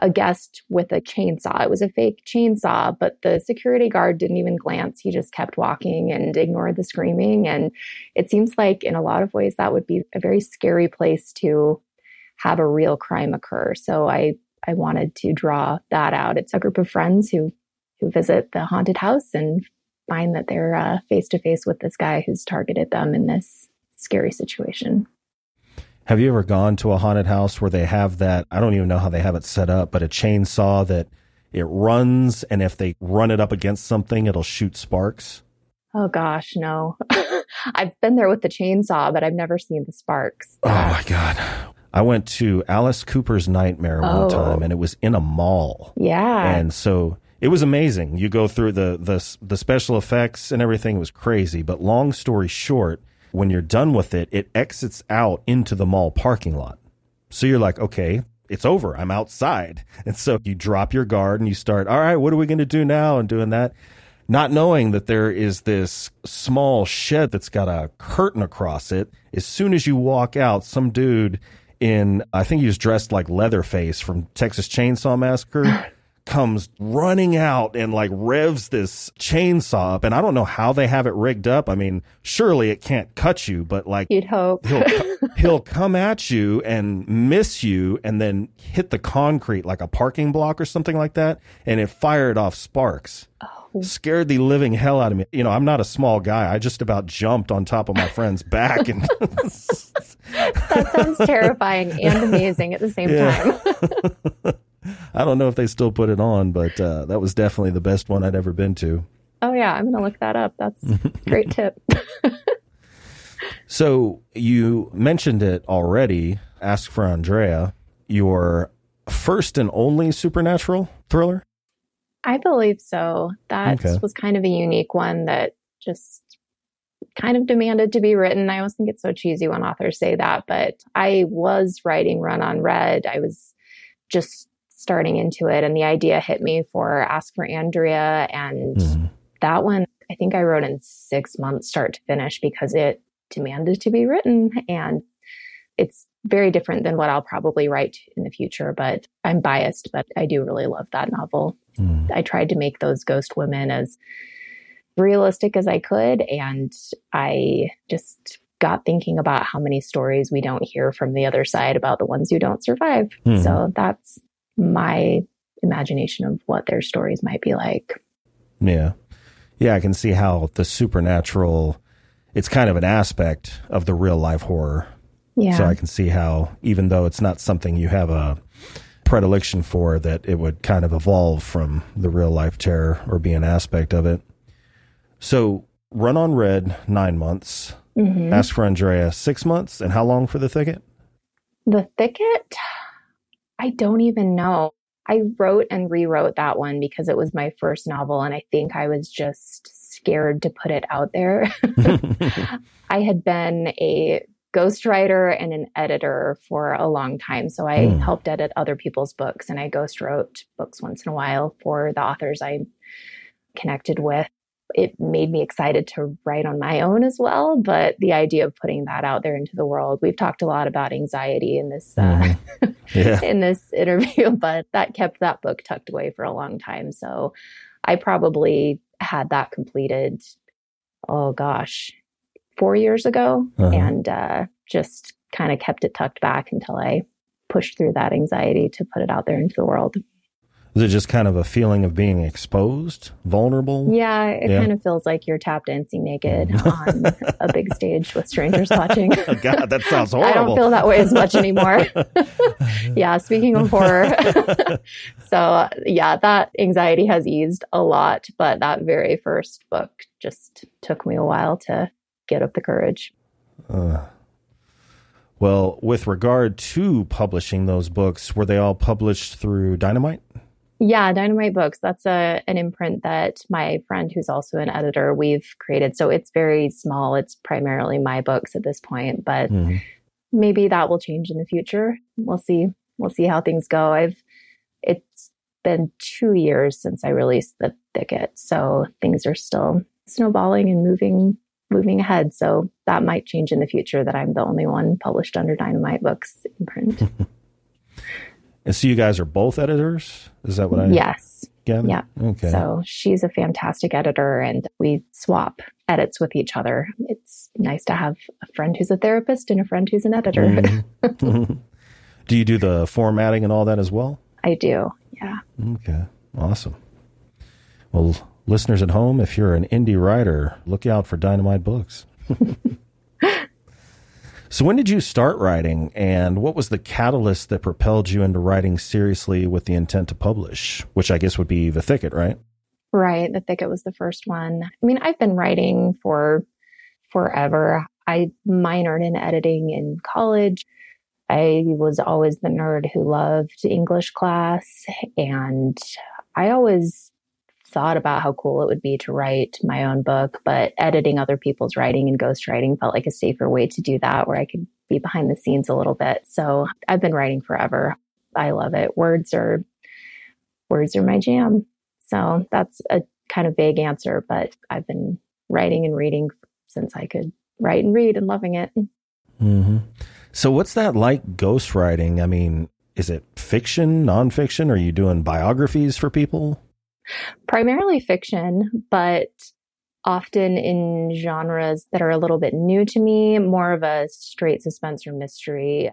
a guest with a chainsaw. It was a fake chainsaw, but the security guard didn't even glance. He just kept walking and ignored the screaming. And it seems like, in a lot of ways, that would be a very scary place to have a real crime occur. So I, I wanted to draw that out. It's a group of friends who who visit the haunted house and find that they're uh, face to face with this guy who's targeted them in this scary situation. Have you ever gone to a haunted house where they have that? I don't even know how they have it set up, but a chainsaw that it runs, and if they run it up against something, it'll shoot sparks. Oh gosh, no. [LAUGHS] I've been there with the chainsaw, but I've never seen the sparks. Oh my god. I went to Alice Cooper's Nightmare one oh. time and it was in a mall. Yeah. And so it was amazing. You go through the the the special effects and everything It was crazy, but long story short, when you're done with it, it exits out into the mall parking lot. So you're like, okay, it's over. I'm outside. [LAUGHS] And so you drop your guard and you start, all right, what are we going to do now? And doing that, not knowing that there is this small shed that's got a curtain across it. As soon as you walk out, some dude in, I think he was dressed like Leatherface from Texas Chainsaw Massacre. [LAUGHS] comes running out and like revs this chainsaw up. And I don't know how they have it rigged up. I mean, surely it can't cut you, but like you'd hope he'll, [LAUGHS] he'll come at you and miss you and then hit the concrete like a parking block or something like that. And it fired off sparks. Oh. Scared the living hell out of me. You know, I'm not a small guy. I just about jumped on top of my friend's [LAUGHS] back and that sounds terrifying and amazing at the same yeah. time. [LAUGHS] I don't know if they still put it on, but uh, that was definitely the best one I'd ever been to. Oh yeah, I'm gonna look that up. That's [LAUGHS] great tip. so you mentioned it already. Ask for Andrea, your first and only supernatural thriller. I believe so. That okay. was kind of a unique one that just kind of demanded to be written. I always think it's so cheesy when authors say that, but I was writing Run on Red. I was just starting into it, and the idea hit me for Ask for Andrea. And mm-hmm. that one, I think I wrote in six months, start to finish, because it demanded to be written. And it's very different than what I'll probably write in the future, but I'm biased, but I do really love that novel. Mm. I tried to make those ghost women as realistic as I could. And I just got thinking about how many stories we don't hear from the other side about the ones who don't survive. Mm. So that's my imagination of what their stories might be like. Yeah. Yeah, I can see how the supernatural it's kind of an aspect of the real life horror. Yeah. So I can see how even though it's not something you have a predilection for that it would kind of evolve from the real life terror or be an aspect of it. So run on red 9 months. Mm-hmm. Ask for Andrea 6 months and how long for the thicket? The thicket I don't even know. I wrote and rewrote that one because it was my first novel, and I think I was just scared to put it out there. [LAUGHS] [LAUGHS] I had been a ghostwriter and an editor for a long time. So I mm. helped edit other people's books and I ghost wrote books once in a while for the authors I connected with it made me excited to write on my own as well. But the idea of putting that out there into the world, we've talked a lot about anxiety in this uh, mm-hmm. [LAUGHS] yeah. in this interview, [LAUGHS] but that kept that book tucked away for a long time. So I probably had that completed. Oh gosh, four years ago, uh-huh. and uh, just kind of kept it tucked back until I pushed through that anxiety to put it out there into the world. Is it just kind of a feeling of being exposed, vulnerable? Yeah, it yeah. kind of feels like you're tap dancing naked on a big stage with strangers watching. [LAUGHS] God, that sounds horrible. I don't feel that way as much anymore. [LAUGHS] yeah, speaking of horror. [LAUGHS] so, yeah, that anxiety has eased a lot, but that very first book just took me a while to get up the courage. Uh, well, with regard to publishing those books, were they all published through Dynamite? Yeah, Dynamite Books. That's a an imprint that my friend, who's also an editor, we've created. So it's very small. It's primarily my books at this point, but mm-hmm. maybe that will change in the future. We'll see. We'll see how things go. I've it's been two years since I released the thicket, so things are still snowballing and moving moving ahead. So that might change in the future. That I'm the only one published under Dynamite Books imprint. [LAUGHS] And so you guys are both editors? Is that what I Yes. Yeah. Okay. So she's a fantastic editor and we swap edits with each other. It's nice to have a friend who's a therapist and a friend who's an editor. Mm-hmm. [LAUGHS] [LAUGHS] do you do the formatting and all that as well? I do. Yeah. Okay. Awesome. Well, listeners at home, if you're an indie writer, look out for Dynamite Books. [LAUGHS] So, when did you start writing, and what was the catalyst that propelled you into writing seriously with the intent to publish, which I guess would be The Thicket, right? Right. The Thicket was the first one. I mean, I've been writing for forever. I minored in editing in college. I was always the nerd who loved English class, and I always thought about how cool it would be to write my own book, but editing other people's writing and ghostwriting felt like a safer way to do that where I could be behind the scenes a little bit. So I've been writing forever. I love it. Words are words are my jam. So that's a kind of vague answer, but I've been writing and reading since I could write and read and loving it. Mm-hmm. So what's that like ghostwriting? I mean, is it fiction, nonfiction? Are you doing biographies for people? Primarily fiction, but often in genres that are a little bit new to me, more of a straight suspense or mystery.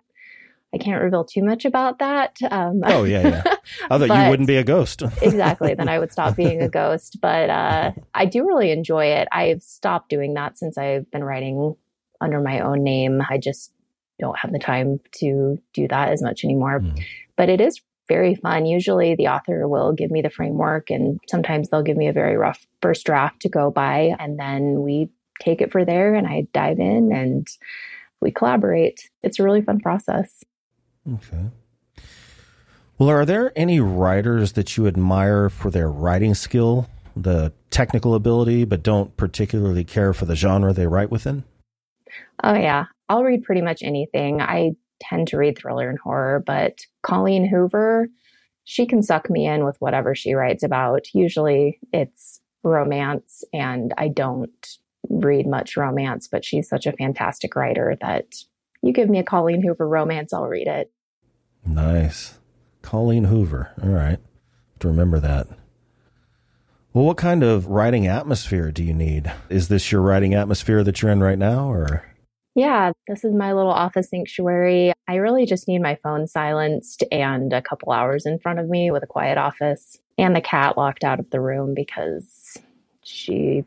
I can't reveal too much about that. Um, oh yeah, yeah. [LAUGHS] I thought you wouldn't be a ghost. [LAUGHS] [LAUGHS] exactly. Then I would stop being a ghost. But uh, I do really enjoy it. I've stopped doing that since I've been writing under my own name. I just don't have the time to do that as much anymore. Mm. But it is very fun. Usually the author will give me the framework and sometimes they'll give me a very rough first draft to go by and then we take it for there and I dive in and we collaborate. It's a really fun process. Okay. Well, are there any writers that you admire for their writing skill, the technical ability, but don't particularly care for the genre they write within? Oh, yeah. I'll read pretty much anything. I tend to read thriller and horror, but Colleen Hoover, she can suck me in with whatever she writes about. Usually it's romance, and I don't read much romance, but she's such a fantastic writer that you give me a Colleen Hoover romance, I'll read it. Nice. Colleen Hoover. All right. To remember that. Well, what kind of writing atmosphere do you need? Is this your writing atmosphere that you're in right now or? Yeah, this is my little office sanctuary. I really just need my phone silenced and a couple hours in front of me with a quiet office and the cat locked out of the room because she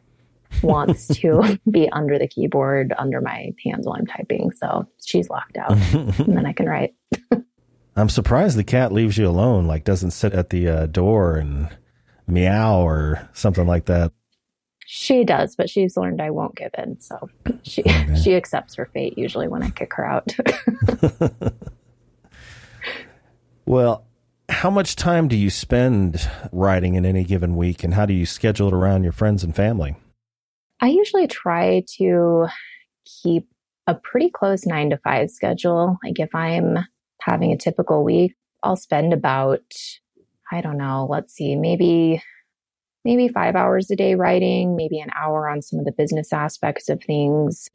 wants [LAUGHS] to be under the keyboard under my hands while I'm typing. So she's locked out [LAUGHS] and then I can write. [LAUGHS] I'm surprised the cat leaves you alone, like doesn't sit at the uh, door and meow or something like that. She does, but she's learned I won't give in. So she okay. [LAUGHS] she accepts her fate usually when I kick her out. [LAUGHS] well, how much time do you spend writing in any given week and how do you schedule it around your friends and family? I usually try to keep a pretty close nine to five schedule. Like if I'm having a typical week, I'll spend about, I don't know, let's see, maybe maybe five hours a day writing, maybe an hour on some of the business aspects of things.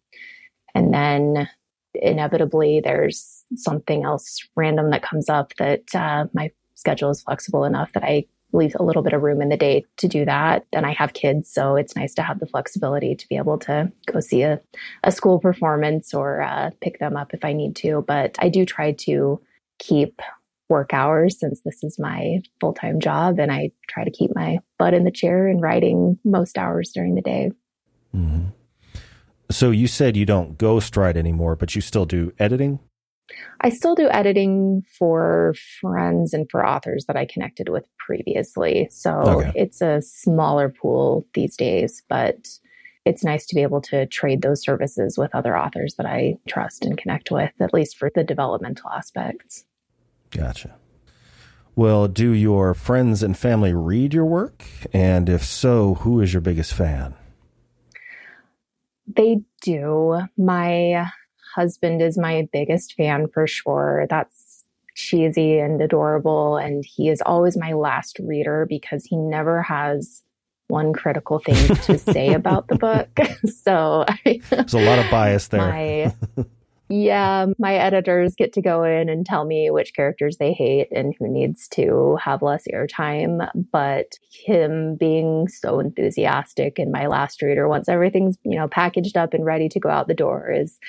And then inevitably there's something else random that comes up that uh, my schedule is flexible enough that I leave a little bit of room in the day to do that. And I have kids, so it's nice to have the flexibility to be able to go see a, a school performance or uh, pick them up if I need to. But I do try to keep work hours since this is my full time job, and I try to keep my butt in the chair and writing most hours during the day. Mm-hmm. So you said you don't ghost write anymore, but you still do editing? I still do editing for friends and for authors that I connected with previously. So okay. it's a smaller pool these days, but it's nice to be able to trade those services with other authors that I trust and connect with, at least for the developmental aspects. Gotcha. Well, do your friends and family read your work? And if so, who is your biggest fan? They do. My husband is my biggest fan for sure. That's cheesy and adorable. And he is always my last reader because he never has one critical thing to say [LAUGHS] about the book. [LAUGHS] so I, there's a lot of bias there. My, yeah, my editors get to go in and tell me which characters they hate and who needs to have less airtime. But him being so enthusiastic and my last reader, once everything's, you know, packaged up and ready to go out the door is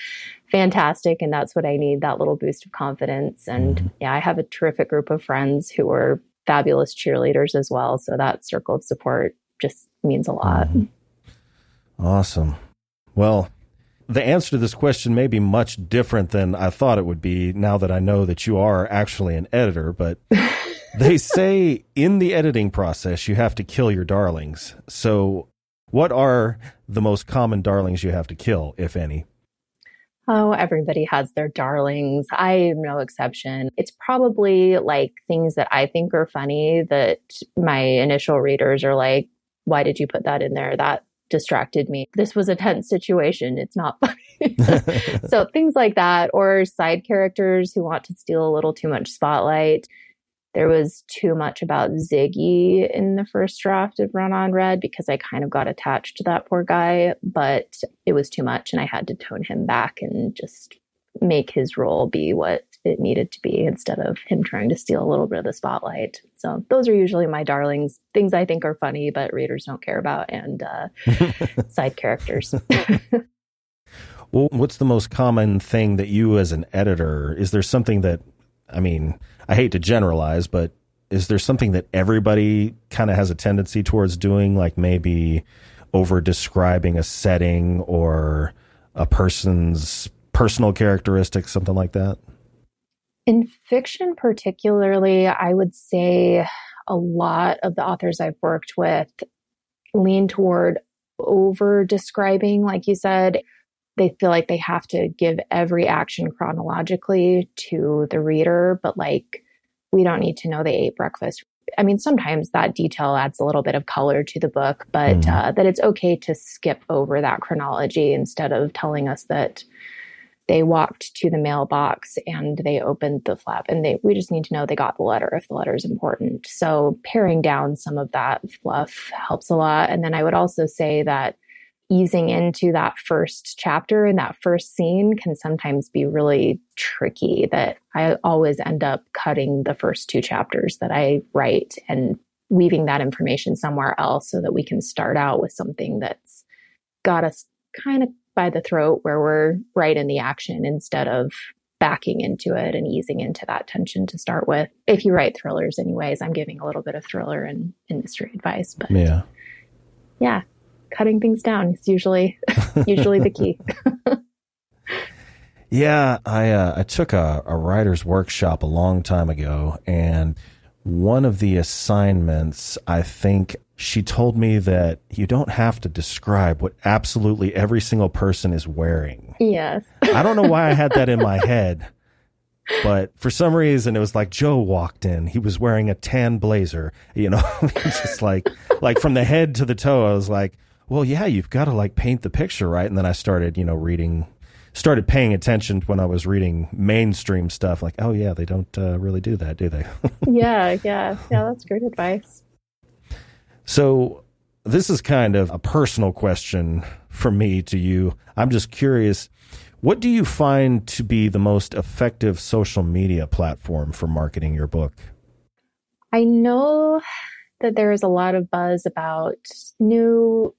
fantastic. And that's what I need, that little boost of confidence. And mm-hmm. yeah, I have a terrific group of friends who are fabulous cheerleaders as well. So that circle of support just means a lot. Mm-hmm. Awesome. Well, the answer to this question may be much different than I thought it would be now that I know that you are actually an editor, but [LAUGHS] they say in the editing process you have to kill your darlings. So, what are the most common darlings you have to kill, if any? Oh, everybody has their darlings. I am no exception. It's probably like things that I think are funny that my initial readers are like, why did you put that in there? That distracted me. This was a tense situation. It's not [LAUGHS] funny. [LAUGHS] so things like that, or side characters who want to steal a little too much spotlight. There was too much about Ziggy in the first draft of Run on Red because I kind of got attached to that poor guy, but it was too much and I had to tone him back and just make his role be what it needed to be instead of him trying to steal a little bit of the spotlight. So those are usually my darlings, things I think are funny, but readers don't care about, and uh, [LAUGHS] side characters. [LAUGHS] well, what's the most common thing that you, as an editor, is there something that, I mean, I hate to generalize, but is there something that everybody kind of has a tendency towards doing, like maybe over describing a setting or a person's personal characteristics, something like that? In fiction, particularly, I would say a lot of the authors I've worked with lean toward over describing, like you said. They feel like they have to give every action chronologically to the reader, but like, we don't need to know they ate breakfast. I mean, sometimes that detail adds a little bit of color to the book, but mm. uh, that it's okay to skip over that chronology instead of telling us that they walked to the mailbox and they opened the flap and they we just need to know they got the letter if the letter is important. So paring down some of that fluff helps a lot. And then i would also say that easing into that first chapter and that first scene can sometimes be really tricky that i always end up cutting the first two chapters that i write and weaving that information somewhere else so that we can start out with something that's got us kind of by the throat where we're right in the action instead of backing into it and easing into that tension to start with. If you write thrillers, anyways, I'm giving a little bit of thriller and mystery advice, but yeah, yeah, cutting things down is usually [LAUGHS] usually the key. [LAUGHS] yeah, I uh, I took a, a writer's workshop a long time ago, and one of the assignments, I think she told me that you don't have to describe what absolutely every single person is wearing. Yes. [LAUGHS] I don't know why I had that in my [LAUGHS] head, but for some reason it was like Joe walked in. He was wearing a tan blazer, you know, [LAUGHS] just like like from the head to the toe. I was like, well, yeah, you've got to like paint the picture, right? And then I started, you know, reading started paying attention when I was reading mainstream stuff like, oh yeah, they don't uh, really do that, do they? yeah, yeah. Yeah, that's great advice. So, this is kind of a personal question from me to you. I'm just curious what do you find to be the most effective social media platform for marketing your book? I know that there is a lot of buzz about new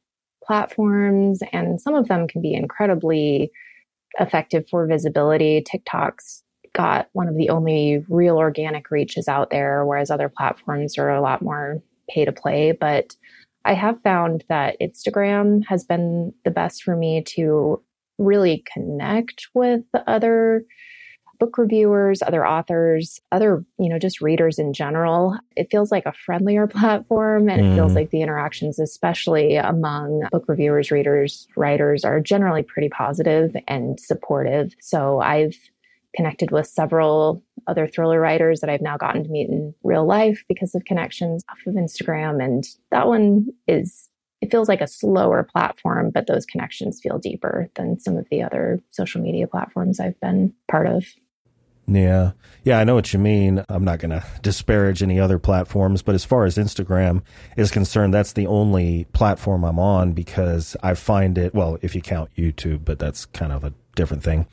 platforms, and some of them can be incredibly effective for visibility. TikTok's got one of the only real organic reaches out there, whereas other platforms are a lot more pay to play. But I have found that Instagram has been the best for me to really connect with other book reviewers, other authors, other, you know, just readers in general. It feels like a friendlier [LAUGHS] platform and mm. it feels mm. like the interactions, especially among book reviewers, readers, writers, are generally pretty positive and supportive. So I've connected with several other thriller writers that I've now gotten to meet in real life because of connections off of Instagram. And that one is, it feels like a slower platform, but those connections feel deeper than some of the other social media platforms I've been part of. Yeah. Yeah, I know what you mean. I'm not going to disparage any other platforms, but as far as Instagram is concerned, that's the only platform I'm on because I find it, well, if you count YouTube, but that's kind of a different thing.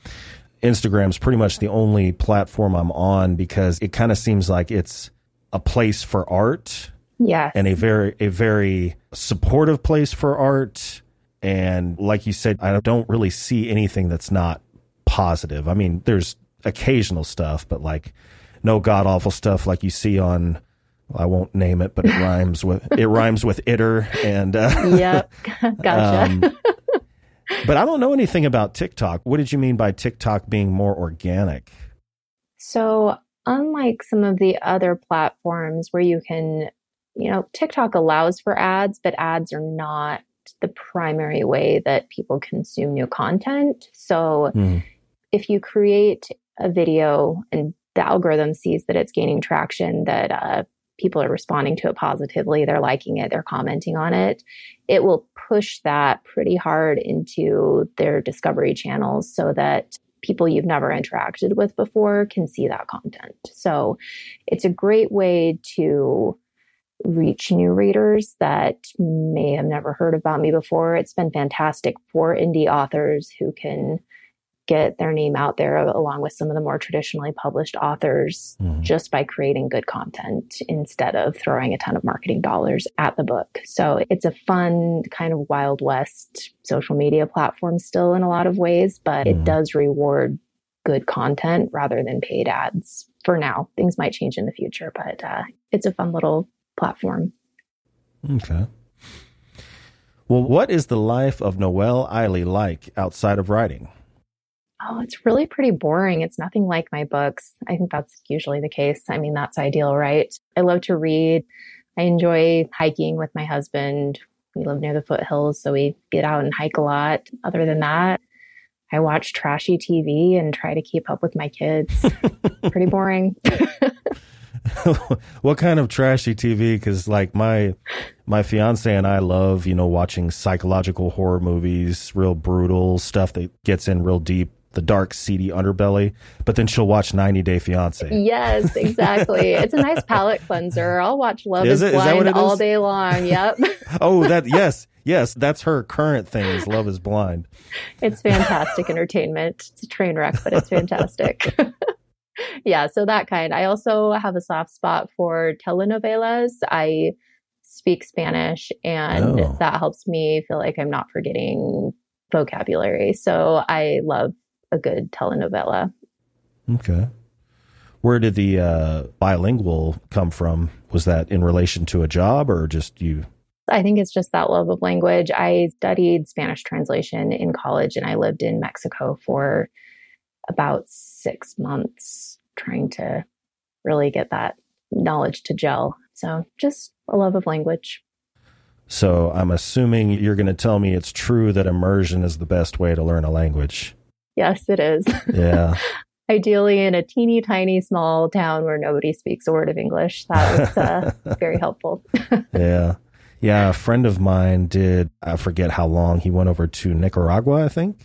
Instagram's pretty much the only platform I'm on because it kind of seems like it's a place for art. Yeah. And a very a very supportive place for art and like you said I don't really see anything that's not positive. I mean, there's occasional stuff, but like no god awful stuff like you see on I won't name it, but it [LAUGHS] rhymes with it rhymes with itter and uh, yep, [LAUGHS] gotcha. Um, but I don't know anything about TikTok. What did you mean by TikTok being more organic? So, unlike some of the other platforms where you can, you know, TikTok allows for ads, but ads are not the primary way that people consume new content. So, mm. if you create a video and the algorithm sees that it's gaining traction, that uh, people are responding to it positively, they're liking it, they're commenting on it, it will push that pretty hard into their discovery channels so that people you've never interacted with before can see that content. So it's a great way to reach new readers that may have never heard about me before. It's been fantastic for indie authors who can get their name out there along with some of the more traditionally published authors mm. just by creating good content instead of throwing a ton of marketing dollars at the book. So it's a fun kind of Wild West social media platform still in a lot of ways, but mm. it does reward good content rather than paid ads for now. Things might change in the future, but uh, it's a fun little platform. Okay. Well, what is the life of Noelle Ihli like outside of writing? Oh, it's really pretty boring. It's nothing like my books. I think that's usually the case. I mean, that's ideal, right? I love to read. I enjoy hiking with my husband. We live near the foothills, so we get out and hike a lot. Other than that, I watch trashy TV and try to keep up with my kids. [LAUGHS] pretty boring. [LAUGHS] [LAUGHS] what kind of trashy TV? Because like my my fiance and I love you know watching psychological horror movies, real brutal stuff that gets in real deep the dark, seedy underbelly, but then she'll watch 90 Day Fiance. Yes, exactly. [LAUGHS] it's a nice palate cleanser. I'll watch Love is, is Blind all day long. Yep. [LAUGHS] oh, that, yes. Yes, that's her current thing is Love is Blind. It's fantastic [LAUGHS] entertainment. It's a train wreck, but it's fantastic. yeah, so that kind. I also have a soft spot for telenovelas. I speak Spanish and oh. that helps me feel like I'm not forgetting vocabulary. So I love a good telenovela. Okay. Where did the uh, bilingual come from? Was that in relation to a job or just you? I think it's just that love of language. I studied Spanish translation in college and I lived in Mexico for about six months trying to really get that knowledge to gel. So just a love of language. So I'm assuming you're going to tell me it's true that immersion is the best way to learn a language. Yes, it is. Yeah. [LAUGHS] Ideally, in a teeny tiny small town where nobody speaks a word of English. That was uh, [LAUGHS] very helpful. [LAUGHS] yeah. Yeah. A friend of mine did, I forget how long, he went over to Nicaragua, I think.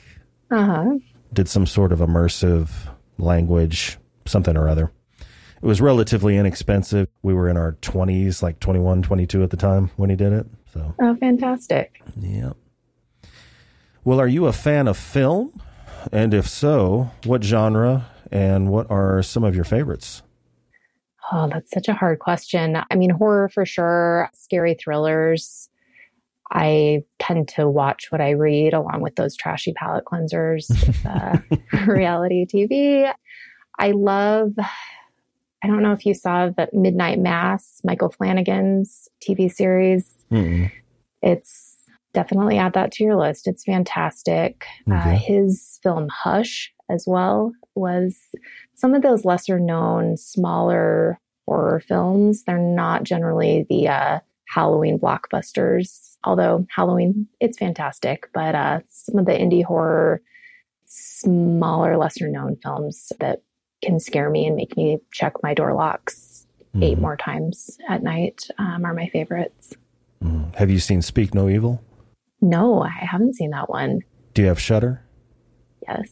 Uh huh. Did some sort of immersive language, something or other. It was relatively inexpensive. We were in our 20s, like 21, 22 at the time when he did it. So. Oh, fantastic. Yeah. Well, are you a fan of film? And if so, what genre and what are some of your favorites? Oh, that's such a hard question. I mean, horror for sure, scary thrillers. I tend to watch what I read along with those trashy palate cleansers with uh, [LAUGHS] reality TV. I love I don't know if you saw the Midnight Mass, Michael Flanagan's TV series. mm It's definitely add that to your list. It's fantastic. Uh, okay. Uh, his film Hush as well was some of those lesser known, smaller horror films. They're not generally the uh, Halloween blockbusters, although Halloween, it's fantastic. But uh, some of the indie horror, smaller, lesser known films that can scare me and make me check my door locks mm. eight more times at night um, are my favorites. Mm. Have you seen Speak No Evil? No, I haven't seen that one. Do you have Shudder? Yes.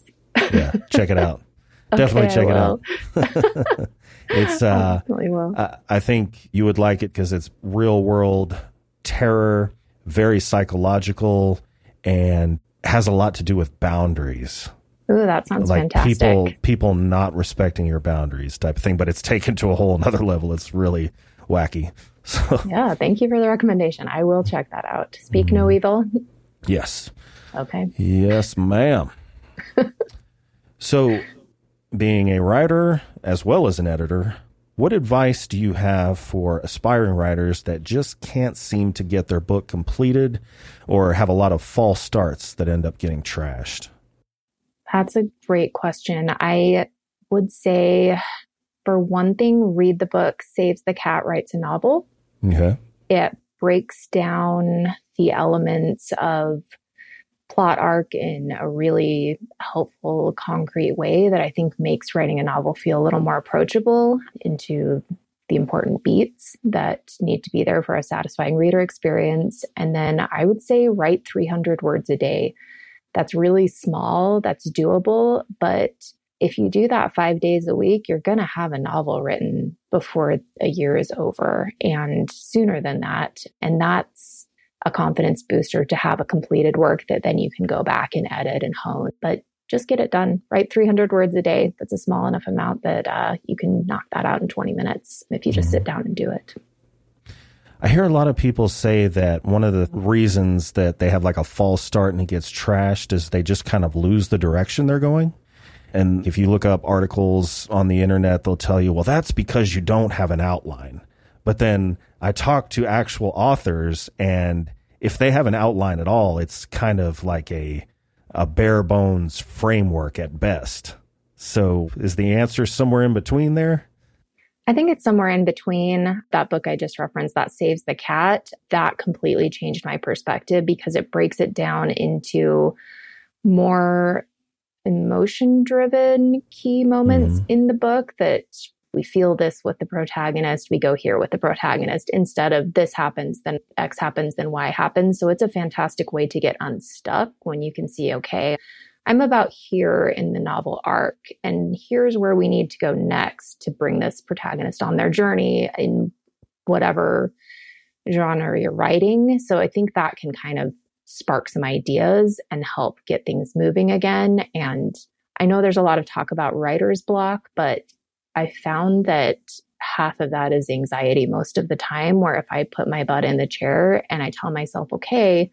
yeah, check it out. [LAUGHS] okay, Definitely check it out. [LAUGHS] it's uh, I, I think you would like it because it's real world terror, very psychological, and has a lot to do with boundaries. Ooh, that sounds like fantastic. People people not respecting your boundaries type of thing, but it's taken to a whole [LAUGHS] another level. It's really wacky. [LAUGHS] So Yeah, thank you for the recommendation. I will check that out. Speak mm. no mm-hmm. evil. Yes. Okay. Yes, ma'am. [LAUGHS] so being a writer as well as an editor, what advice do you have for aspiring writers that just can't seem to get their book completed or have a lot of false starts that end up getting trashed? That's a great question. I would say, for one thing, read the book Saves the Cat Writes a Novel. Okay. It breaks down the elements of plot arc in a really helpful, concrete way that I think makes writing a novel feel a little more approachable into the important beats that need to be there for a satisfying reader experience. And then I would say write 300 words a day that's really small, that's doable. But if you do that five days a week, you're going to have a novel written before a year is over and sooner than that. And that's a confidence booster to have a completed work that then you can go back and edit and hone. But just get it done. Write 300 words a day. That's a small enough amount that uh, you can knock that out in 20 minutes if you just mm-hmm. sit down and do it. I hear a lot of people say that one of the reasons that they have like a false start and it gets trashed is they just kind of lose the direction they're going. And if you look up articles on the internet, they'll tell you, well, that's because you don't have an outline. But then I talk to actual authors and if they have an outline at all, it's kind of like a, a bare bones framework at best. So is the answer somewhere in between there? I think it's somewhere in between that book I just referenced, That Saves the Cat. That completely changed my perspective because it breaks it down into more emotion driven key moments mm-hmm. in the book that we feel this with the protagonist, we go here with the protagonist instead of this happens, then X happens, then Y happens. So it's a fantastic way to get unstuck when you can see, okay, I'm about here in the novel arc, and here's where we need to go next to bring this protagonist on their journey in whatever genre you're writing. So I think that can kind of spark some ideas and help get things moving again. And I know there's a lot of talk about writer's block, but I found that half of that is anxiety most of the time, where if I put my butt in the chair and I tell myself, okay,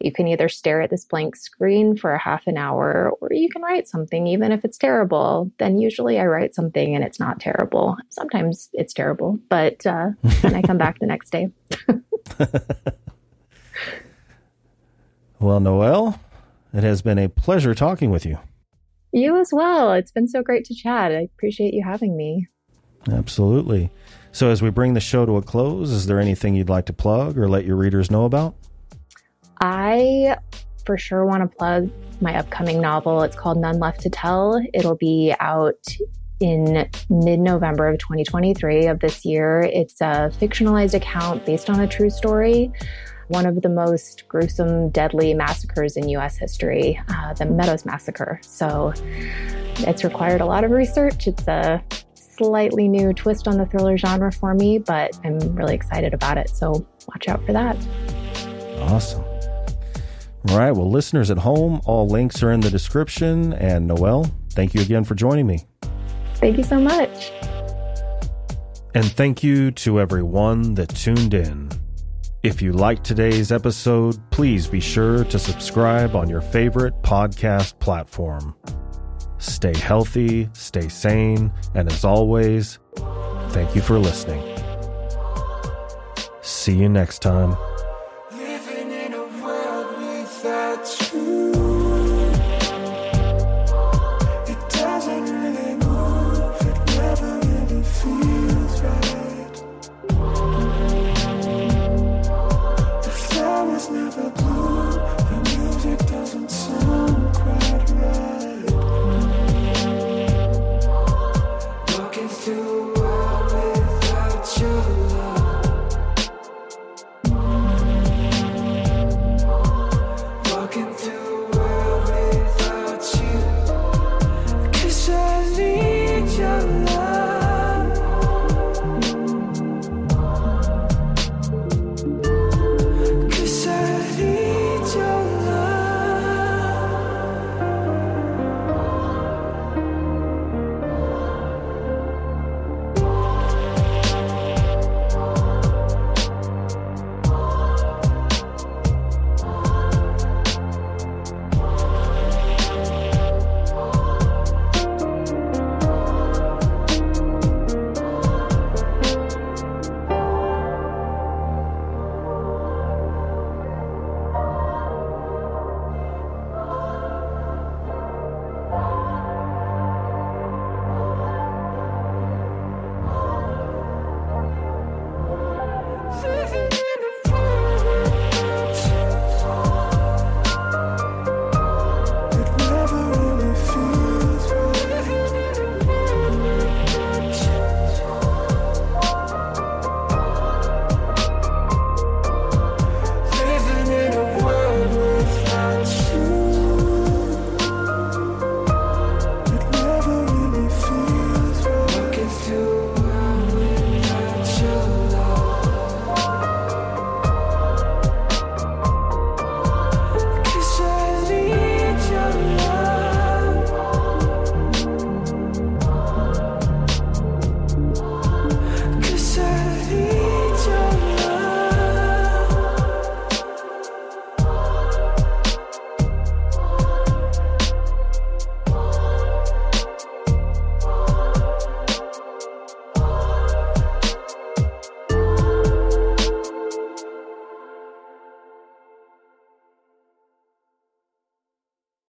you can either stare at this blank screen for a half an hour or you can write something, even if it's terrible. Then usually I write something and it's not terrible. Sometimes it's terrible, but uh, then I come back the next day. [LAUGHS] well, Noelle, it has been a pleasure talking with you. You as well. It's been so great to chat. I appreciate you having me. Absolutely. So, as we bring the show to a close, is there anything you'd like to plug or let your readers know about? I for sure want to plug my upcoming novel. It's called None Left to Tell. It'll be out in mid November of 2023 of this year. It's a fictionalized account based on a true story, one of the most gruesome, deadly massacres in US history, uh, the Meadows Massacre. So it's required a lot of research. It's a slightly new twist on the thriller genre for me, but I'm really excited about it. So watch out for that. Awesome. All right. Well, listeners at home, all links are in the description. And Noelle, thank you again for joining me. Thank you so much. And thank you to everyone that tuned in. If you liked today's episode, please be sure to subscribe on your favorite podcast platform. Stay healthy, stay sane, and as always, thank you for listening. See you next time.